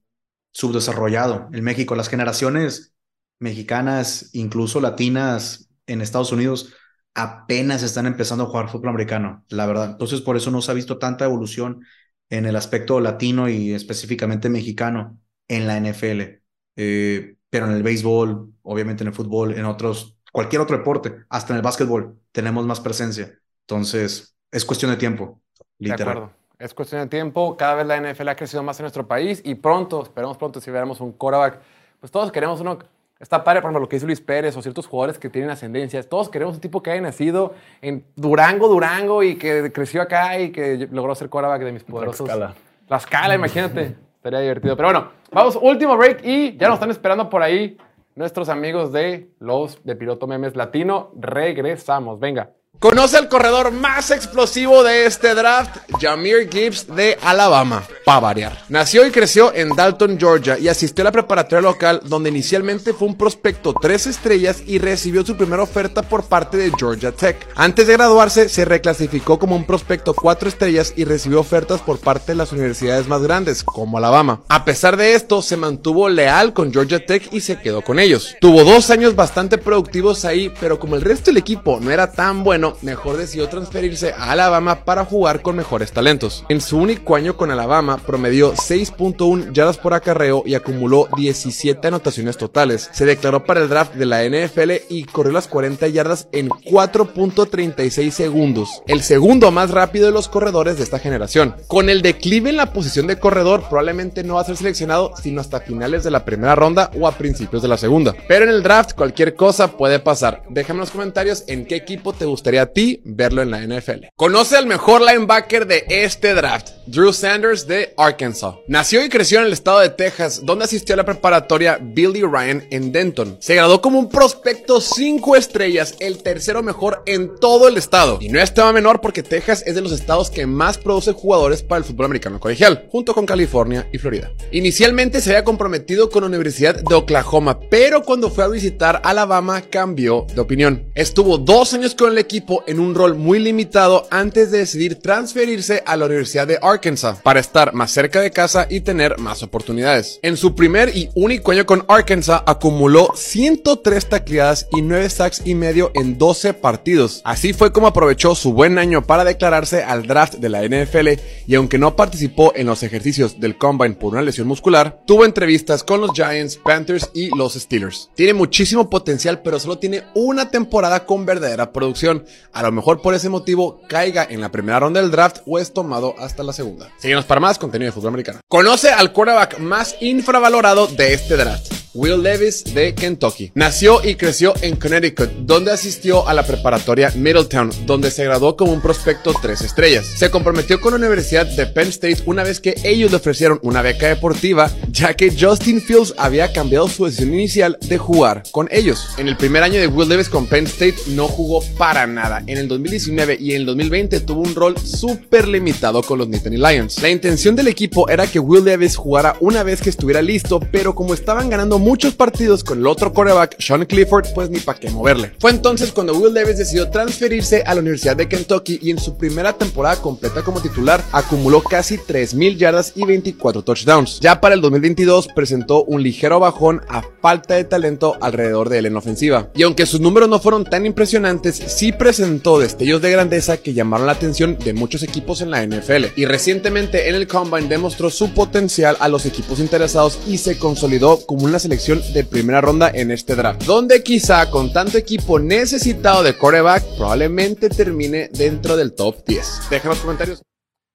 subdesarrollado en México. Las generaciones mexicanas, incluso latinas en Estados Unidos, apenas están empezando a jugar fútbol americano, la verdad. Entonces, por eso no se ha visto tanta evolución en el aspecto latino y específicamente mexicano en la NFL. Eh, pero en el béisbol, obviamente en el fútbol, en otros, cualquier otro deporte, hasta en el básquetbol, tenemos más presencia. Entonces, es cuestión de tiempo, De literal. acuerdo. Es cuestión de tiempo. Cada vez la NFL ha crecido más en nuestro país y pronto, esperamos pronto, si veremos un quarterback. Pues todos queremos uno. Está padre, por ejemplo, lo que dice Luis Pérez o ciertos jugadores que tienen ascendencia. Todos queremos un tipo que haya nacido en Durango, Durango y que creció acá y que logró ser quarterback de mis poderosos. Tlaxcala. La escala, imagínate. Estaría divertido. Pero bueno, vamos, último break y ya nos están esperando por ahí nuestros amigos de los de Piloto Memes Latino. Regresamos, venga. Conoce al corredor más explosivo de este draft, Jamir Gibbs de Alabama, para variar. Nació y creció en Dalton, Georgia y asistió a la preparatoria local donde inicialmente fue un prospecto tres estrellas y recibió su primera oferta por parte de Georgia Tech. Antes de graduarse se reclasificó como un prospecto cuatro estrellas y recibió ofertas por parte de las universidades más grandes, como Alabama. A pesar de esto, se mantuvo leal con Georgia Tech y se quedó con ellos. Tuvo dos años bastante productivos ahí, pero como el resto del equipo no era tan bueno, mejor decidió transferirse a Alabama para jugar con mejores talentos. En su único año con Alabama, promedió 6.1 yardas por acarreo y acumuló 17 anotaciones totales. Se declaró para el draft de la NFL y corrió las 40 yardas en 4.36 segundos, el segundo más rápido de los corredores de esta generación. Con el declive en la posición de corredor, probablemente no va a ser seleccionado sino hasta finales de la primera ronda o a principios de la segunda. Pero en el draft cualquier cosa puede pasar. Déjame en los comentarios en qué equipo te gustaría a ti verlo en la NFL. Conoce al mejor linebacker de este draft, Drew Sanders de Arkansas. Nació y creció en el estado de Texas, donde asistió a la preparatoria Billy Ryan en Denton. Se graduó como un prospecto 5 estrellas, el tercero mejor en todo el estado. Y no es tema menor porque Texas es de los estados que más produce jugadores para el fútbol americano colegial, junto con California y Florida. Inicialmente se había comprometido con la Universidad de Oklahoma, pero cuando fue a visitar Alabama cambió de opinión. Estuvo dos años con el equipo en un rol muy limitado antes de decidir transferirse a la Universidad de Arkansas para estar más cerca de casa y tener más oportunidades. En su primer y único año con Arkansas acumuló 103 tacleadas y 9 sacks y medio en 12 partidos. Así fue como aprovechó su buen año para declararse al draft de la NFL y aunque no participó en los ejercicios del combine por una lesión muscular, tuvo entrevistas con los Giants, Panthers y los Steelers. Tiene muchísimo potencial pero solo tiene una temporada con verdadera producción. A lo mejor por ese motivo caiga en la primera ronda del draft o es tomado hasta la segunda. Síguenos para más contenido de fútbol americano. Conoce al quarterback más infravalorado de este draft. Will Levis de Kentucky. Nació y creció en Connecticut, donde asistió a la preparatoria Middletown, donde se graduó como un prospecto tres estrellas. Se comprometió con la Universidad de Penn State una vez que ellos le ofrecieron una beca deportiva, ya que Justin Fields había cambiado su decisión inicial de jugar con ellos. En el primer año de Will Levis con Penn State no jugó para nada. En el 2019 y en el 2020 tuvo un rol súper limitado con los Nittany Lions. La intención del equipo era que Will Levis jugara una vez que estuviera listo, pero como estaban ganando muchos partidos con el otro quarterback, Sean Clifford, pues ni para qué moverle. Fue entonces cuando Will Levis decidió transferirse a la Universidad de Kentucky y en su primera temporada completa como titular acumuló casi 3.000 yardas y 24 touchdowns. Ya para el 2022 presentó un ligero bajón a falta de talento alrededor de él en ofensiva. Y aunque sus números no fueron tan impresionantes, sí presentó destellos de grandeza que llamaron la atención de muchos equipos en la NFL. Y recientemente en el Combine demostró su potencial a los equipos interesados y se consolidó como una selección de primera ronda en este draft, donde quizá con tanto equipo necesitado de coreback probablemente termine dentro del top 10. Dejen los comentarios.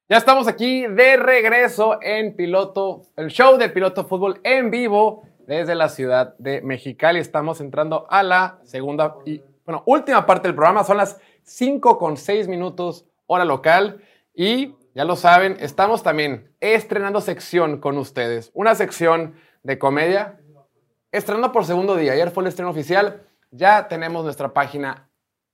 Ya estamos aquí de regreso en Piloto, el show de Piloto Fútbol en vivo desde la ciudad de Mexicali. Estamos entrando a la segunda y, bueno, última parte del programa. Son las 5 con 6 minutos hora local y ya lo saben, estamos también estrenando sección con ustedes. Una sección de comedia Estrenando por segundo día, ayer fue el estreno oficial, ya tenemos nuestra página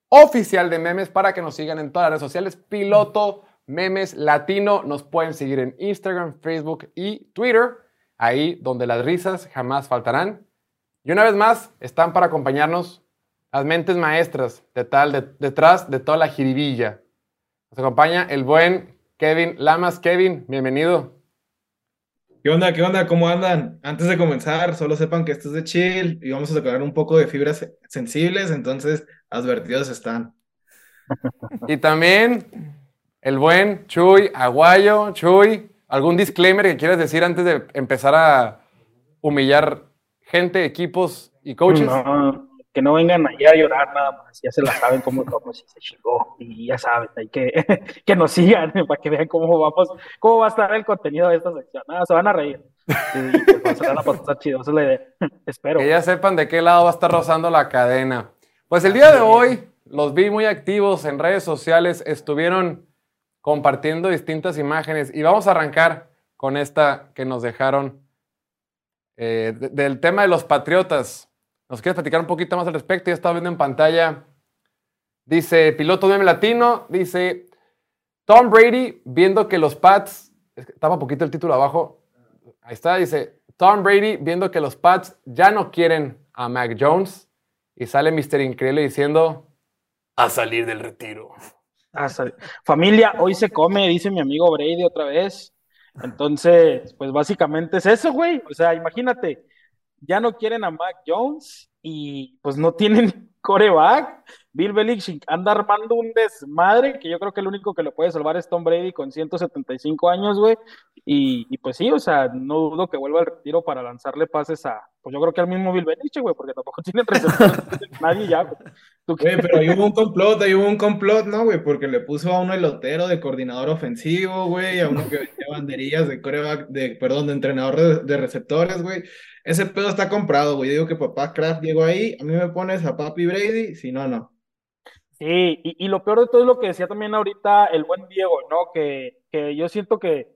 oficial de memes para que nos sigan en todas las redes sociales, Piloto Memes Latino, nos pueden seguir en Instagram, Facebook y Twitter, ahí donde las risas jamás faltarán. Y una vez más, están para acompañarnos las mentes maestras de tal, detrás de toda la jiribilla. Nos acompaña el buen Kevin Lamas. Kevin, bienvenido. ¿Qué onda? ¿Qué onda? ¿Cómo andan? Antes de comenzar, solo sepan que esto es de chill y vamos a tocar un poco de fibras sensibles, entonces advertidos están. Y también el buen Chuy Aguayo. Chuy, ¿algún disclaimer que quieras decir antes de empezar a humillar gente, equipos y coaches? No, que no vengan allá a llorar nada más, ya se la saben cómo, si se chingó y ya saben, hay que, que nos sigan para que vean cómo vamos, cómo va a estar el contenido de esta sección, nada, se van a reír. Y pues, se la van a pasar chido, esa es la idea. Espero. Que ya sepan de qué lado va a estar rozando la cadena. Pues el día de hoy los vi muy activos en redes sociales, estuvieron compartiendo distintas imágenes y vamos a arrancar con esta que nos dejaron eh, de- del tema de los patriotas. ¿Nos quieres platicar un poquito más al respecto? Ya estaba viendo en pantalla. Dice, piloto meme latino, dice, Tom Brady viendo que los Pats, estaba poquito el título abajo, ahí está, dice, Tom Brady viendo que los Pats ya no quieren a Mac Jones y sale Mr. Increíble diciendo, a salir del retiro. Sal- Familia, hoy se come, dice mi amigo Brady otra vez. Entonces, pues básicamente es eso, güey. O sea, imagínate, ya no quieren a Mac Jones y pues no tienen coreback. Bill Belichick anda armando un desmadre que yo creo que el único que lo puede salvar es Tom Brady con 175 años, güey. Y, y pues sí, o sea, no dudo que vuelva al retiro para lanzarle pases a, pues yo creo que al mismo Bill Belichick, güey, porque tampoco receptores nadie ya. Güey, pero ahí hubo un complot, ahí hubo un complot, ¿no, güey? Porque le puso a uno elotero de coordinador ofensivo, güey, a uno que vendía banderillas de coreback, de, perdón, de entrenador de, de receptores, güey. Ese pedo está comprado, güey. Digo que papá Kraft llegó ahí, a mí me pones a papi Brady, si no, no. Sí, y, y lo peor de todo es lo que decía también ahorita el buen Diego, ¿no? Que, que yo siento que,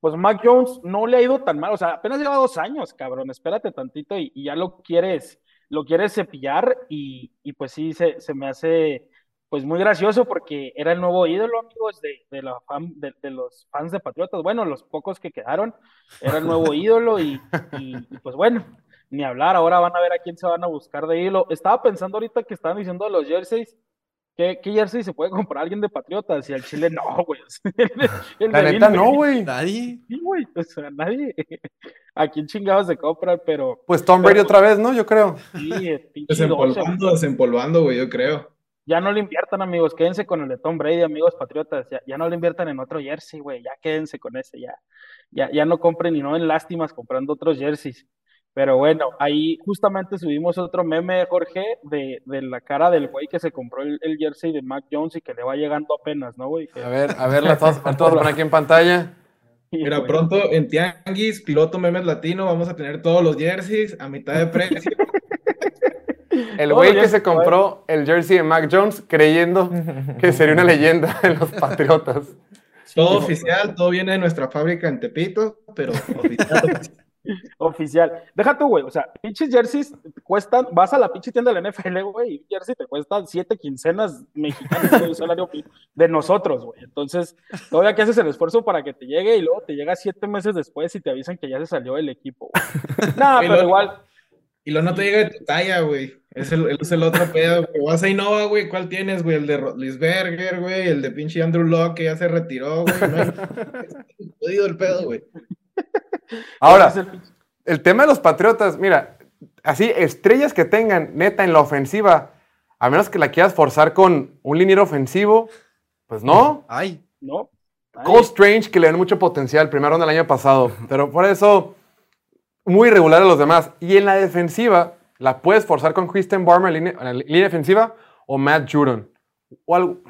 pues, Mac Jones no le ha ido tan mal, o sea, apenas lleva dos años, cabrón, espérate tantito y, y ya lo quieres, lo quieres cepillar y, y pues sí, se, se me hace, pues, muy gracioso porque era el nuevo ídolo, amigos, de, de, la fan, de, de los fans de Patriotas, bueno, los pocos que quedaron, era el nuevo ídolo y, y, y, pues, bueno, ni hablar, ahora van a ver a quién se van a buscar de ídolo. Estaba pensando ahorita que estaban diciendo los jerseys, ¿Qué, qué jersey se puede comprar alguien de Patriotas? Y al Chile no, güey. El, el La neta no, güey. Nadie. Sí, güey. O sea, nadie. ¿A quién chingados se compra? Pero Pues Tom Brady Pero- otra vez, ¿no? Yo creo. sí, eh, Desempolvando, desempolvando, güey, yo creo. Ya no le inviertan, amigos. Quédense con el de Tom Brady, amigos patriotas. Ya, ya no le inviertan en otro jersey, güey. Ya quédense con ese. Ya, ya, ya no compren y no en lástimas comprando otros jerseys. Pero bueno, ahí justamente subimos otro meme, Jorge, de, de la cara del güey que se compró el, el jersey de Mac Jones y que le va llegando apenas, ¿no, güey? Que- A ver, a ver, las a poner aquí en pantalla. Mira, pronto en Tianguis, piloto memes latino, vamos a tener todos los jerseys a mitad de precio. El güey que se compró el jersey de Mac Jones creyendo que sería una leyenda en los Patriotas. Todo oficial, todo viene de nuestra fábrica en Tepito, pero oficial. Oficial. Deja tú, güey. O sea, pinches jerseys cuestan. Vas a la pinche tienda de la NFL, güey, y un jersey te cuesta siete quincenas mexicanas, güey, salario de nosotros, güey. Entonces, todavía que haces el esfuerzo para que te llegue y luego te llega siete meses después y te avisan que ya se salió el equipo, güey. No, Y pero igual. Y luego no te llega de tu talla, güey. Es el, es el otro pedo. güey. Vas a Innova, güey. ¿Cuál tienes, güey? El de Lisberger, güey. El de pinche Andrew Locke, que ya se retiró, güey. No hay- Jodido el pedo, güey. Ahora, el tema de los Patriotas, mira, así, estrellas que tengan, neta, en la ofensiva, a menos que la quieras forzar con un liniero ofensivo, pues no. Ay, ¿No? Ay, Cole Strange, que le dan mucho potencial, primera ronda del año pasado, pero por eso, muy irregular a los demás. Y en la defensiva, la puedes forzar con Kristen Barmer en la línea defensiva o Matt Judon. O algo.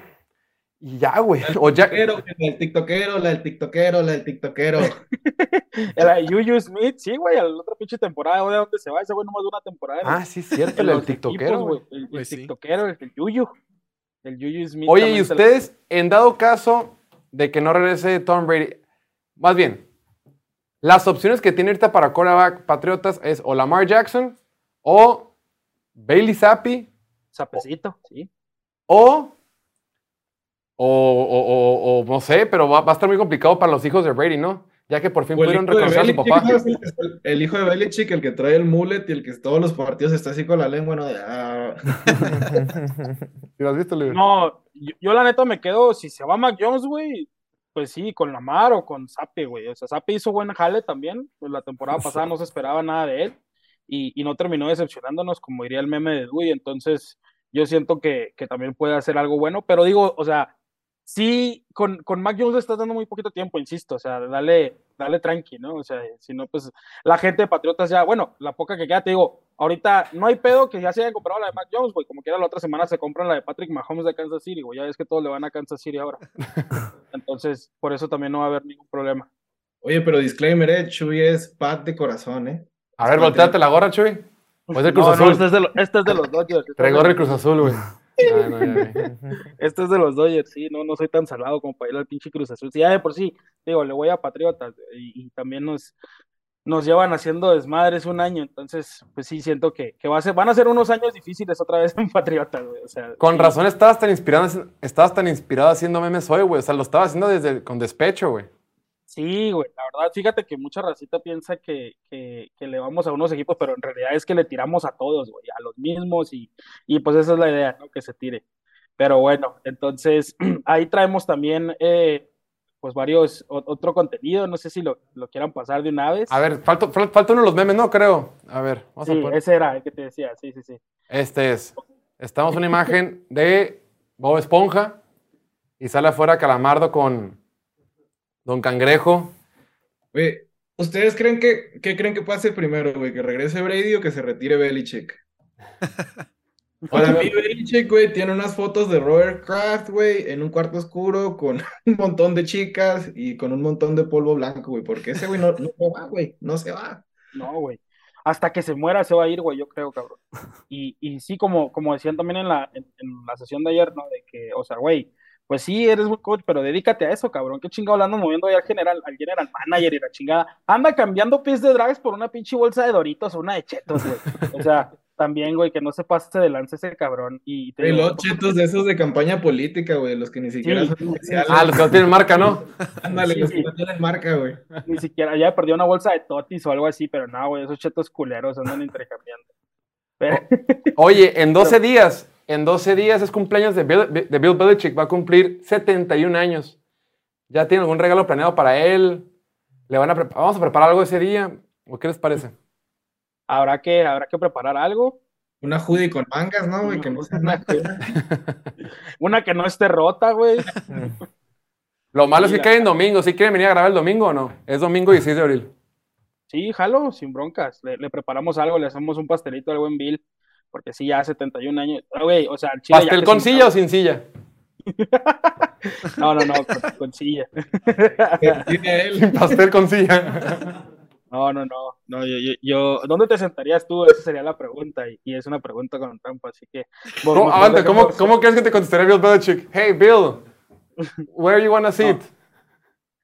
Y ya, güey. O ya. TikTokero, güey, La del tiktokero, la del tiktokero, la del tiktokero. El Juju Smith, sí, güey, la otra pinche temporada, güey, ¿a dónde se va? Ese güey nomás de una temporada. Ah, sí, cierto, en el los tiktokero, güey. El, el Pues tiktokero, el, el Juju. El Juju Smith. Oye, y ustedes, en dado caso de que no regrese Tom Brady, más bien, las opciones que tiene ahorita para quarterback Patriotas es o Lamar Jackson, o Bailey Zappi, Sapecito, sí. o, o, o- o- o no sé, pero va, va a estar muy complicado para los hijos de Brady, ¿no? Ya que por fin O el pudieron hijo de reconocer a su papá. el, hijo de Belichick, el que trae el mullet y el que todos los partidos está así con la lengua, ¿no? De, ah. ¿Sí lo has visto, Luis? No, yo, yo la neta me quedo, si se va Mac Jones, güey, pues sí, con Lamar o con Sape, güey. O sea, Sape hizo buen jale también. Pues la temporada pasada no se esperaba nada de él y, y no terminó decepcionándonos, como diría el meme de Dewey. Entonces, yo siento que, que también puede hacer algo bueno, pero digo, o sea, sí, con, con Mac Jones le estás dando muy poquito tiempo, insisto. O sea, dale, dale tranqui, ¿no? O sea, si no, pues la gente de Patriotas ya, bueno, la poca que queda, te digo, ahorita no hay pedo que ya se hayan comprado la de Mac Jones, güey. Como quiera, la otra semana se compran la de Patrick Mahomes de Kansas City, güey. Ya ves que todos le van a Kansas City ahora. Entonces, por eso también no va a haber ningún problema. Oye, pero disclaimer, eh, Chuy es pat de corazón, ¿eh? A ver, volteate la gorra, Chuy. O es el Cruz No, Azul. no, este es de, lo- este es de los Dodgers. los- el Cruz Azul, güey. No. Este es de los Dodgers, sí, no, no soy tan salado como para ir al pinche Cruz Azul. Sí, ya de por sí, digo, le voy a Patriotas y, y también nos, nos llevan haciendo desmadres un año, entonces, pues sí, siento que, que va a ser, van a ser unos años difíciles otra vez en Patriotas, güey. O sea, Con sí. razón estabas tan inspirado, estabas tan inspirado haciendo memes hoy, güey. O sea, lo estabas haciendo desde con despecho, güey. Sí, güey, la verdad, fíjate que mucha racita piensa que, que, que le vamos a unos equipos, pero en realidad es que le tiramos a todos, güey, a los mismos y, y pues esa es la idea, ¿no? Que se tire. Pero bueno, entonces ahí traemos también eh, pues varios, o- otro contenido, no sé si lo, lo quieran pasar de una vez. A ver, falta, fal- falta uno de los memes, no creo. A ver, vamos Sí, a poner. ese era el que te decía, sí, sí, sí. Este es. Estamos una imagen de Bob Esponja y sale afuera Calamardo con Don Cangrejo. Güey, ¿ustedes creen que, qué creen que pase primero, güey? ¿Que regrese Brady o que se retire Belichick? Para mí, Belichick, güey, tiene unas fotos de Robert Kraft, güey, en un cuarto oscuro con un montón de chicas y con un montón de polvo blanco, güey, porque ese güey no, no se va, güey, no se va. No, güey. Hasta que se muera se va a ir, güey, yo creo, cabrón. Y, y sí, como, como decían también en la, en, en la sesión de ayer, ¿no? De que, o sea, güey, pues sí, eres buen coach, pero dedícate a eso, cabrón. Qué chingado andas moviendo ahí al general, al general manager y la chingada. Anda cambiando pies de drags por una pinche bolsa de doritos o una de chetos, güey. O sea, también, güey, que no se pase de lance ese cabrón. Y te los chetos de esos de campaña política, güey, los que ni siquiera Sí. son oficiales. Ah, los que no tienen marca, ¿no? Ándale, sí, los sí. que no tienen marca, güey. ni siquiera, ya perdió una bolsa de totis o algo así, pero no, güey, esos chetos culeros andan intercambiando. Pero, Oye, en 12 días, en 12 días es cumpleaños de Bill, de Bill Belichick. Va a cumplir 71 años. ¿Ya tiene algún regalo planeado para él? ¿Le van a pre- ¿Vamos a preparar algo ese día? ¿O qué les parece? Habrá que, habrá que preparar algo. Una hoodie con mangas, ¿no, güey? Que no sea nada. Una que no esté rota, güey. Lo malo es que cae en domingo. ¿Sí quieren venir a grabar el domingo o no? Es domingo 16 de abril. Sí, jalo, sin broncas. Le, le preparamos algo, le hacemos un pastelito al buen Bill, porque sí, ya 71 años. Ah, Güey, o sea, el chile ya ¿Pastel que con silla o sin silla? No, no, no, con, con silla. Tiene él. Pastel con silla. No, no, no. no yo, yo, yo- ¿Dónde te sentarías tú? Esa sería la pregunta, y, y es una pregunta con trampa, así que. vos- ¿Cómo, aguanta, ¿cómo, ¿Cómo crees que te contestaría Bill Belichick? Hey, Bill, where you wanna sit?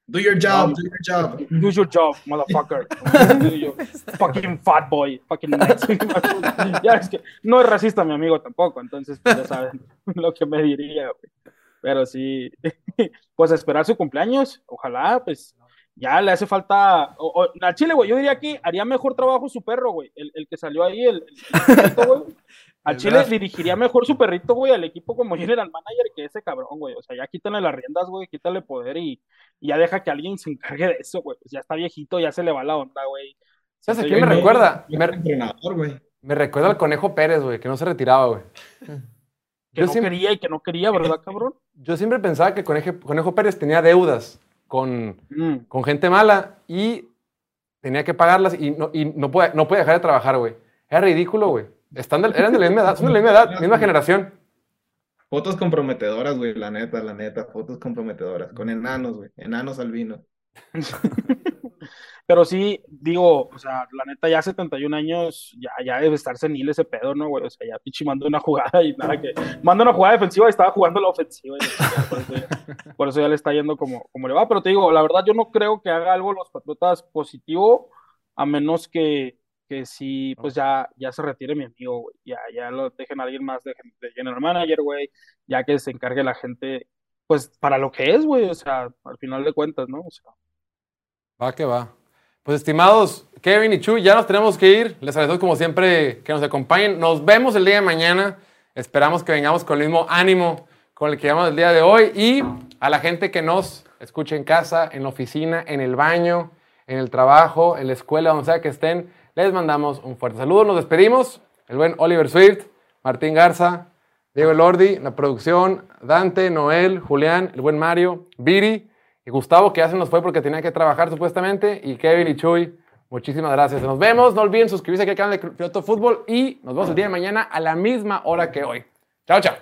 Do your job, do your job. Do your job, motherfucker. Do your- fucking fat boy. Fucking ya es que no es racista mi amigo tampoco, entonces pues, ya saben lo que me diría, güey. Pero sí, pues esperar su cumpleaños, ojalá, pues ya le hace falta. o- o- al Chile, güey, yo diría que haría mejor trabajo su perro, güey. El, el que salió ahí, el, el perrito, güey. Al Chile dirigiría mejor su perrito, güey, al equipo como general manager que ese cabrón, güey. O sea, ya quítale las riendas, güey, quítale poder y, y ya deja que alguien se encargue de eso, güey. Pues ya está viejito, ya se le va la onda, güey. ¿Sabes a quién me que- recuerda? Me, era entrenador, güey. me recuerda al Conejo Pérez, güey, que no se retiraba, güey. Que Yo no siempre- quería y que no quería, ¿verdad, cabrón? Yo siempre pensaba que Conejo, Conejo Pérez tenía deudas con, Mm. con gente mala y tenía que pagarlas y no, y no, puede, no puede dejar de trabajar, güey. Era ridículo, güey. Están de- eran de la misma edad, son de la misma edad, misma generación. Fotos comprometedoras, güey, la neta, la neta, fotos comprometedoras. Con enanos, güey, enanos albinos. Pero sí, digo, o sea, la neta, ya 71 años, ya, ya debe estar senil ese pedo, ¿no, güey? O sea, ya pinche manda una jugada y nada que. Manda una jugada defensiva y estaba jugando la ofensiva. y por, eso ya, por eso ya le está yendo como, como le va. Pero te digo, la verdad, yo no creo que haga algo los Patriotas positivo, a menos que, que sí, pues ya, ya se retire mi amigo, güey. Ya, ya lo dejen a alguien más de, de general manager, güey. Ya que se encargue la gente, pues para lo que es, güey. O sea, al final de cuentas, ¿no? O sea. Va que va. Pues estimados Kevin y Chu, ya nos tenemos que ir. Les agradezco como siempre que nos acompañen. Nos vemos el día de mañana. Esperamos que vengamos con el mismo ánimo con el que llevamos el día de hoy. Y a la gente que nos escuche en casa, en la oficina, en el baño, en el trabajo, en la escuela, donde sea que estén, les mandamos un fuerte saludo. Nos despedimos. El buen Oliver Swift, Martín Garza, Diego Lordi, la producción, Dante, Noel, Julián, el buen Mario, Viri y Gustavo, que ya se nos fue porque tenía que trabajar supuestamente, y Kevin y Chuy. Muchísimas gracias. Nos vemos. No olviden suscribirse aquí al canal de Piloto Fútbol y nos vemos el día de mañana a la misma hora que hoy. Chao, chao.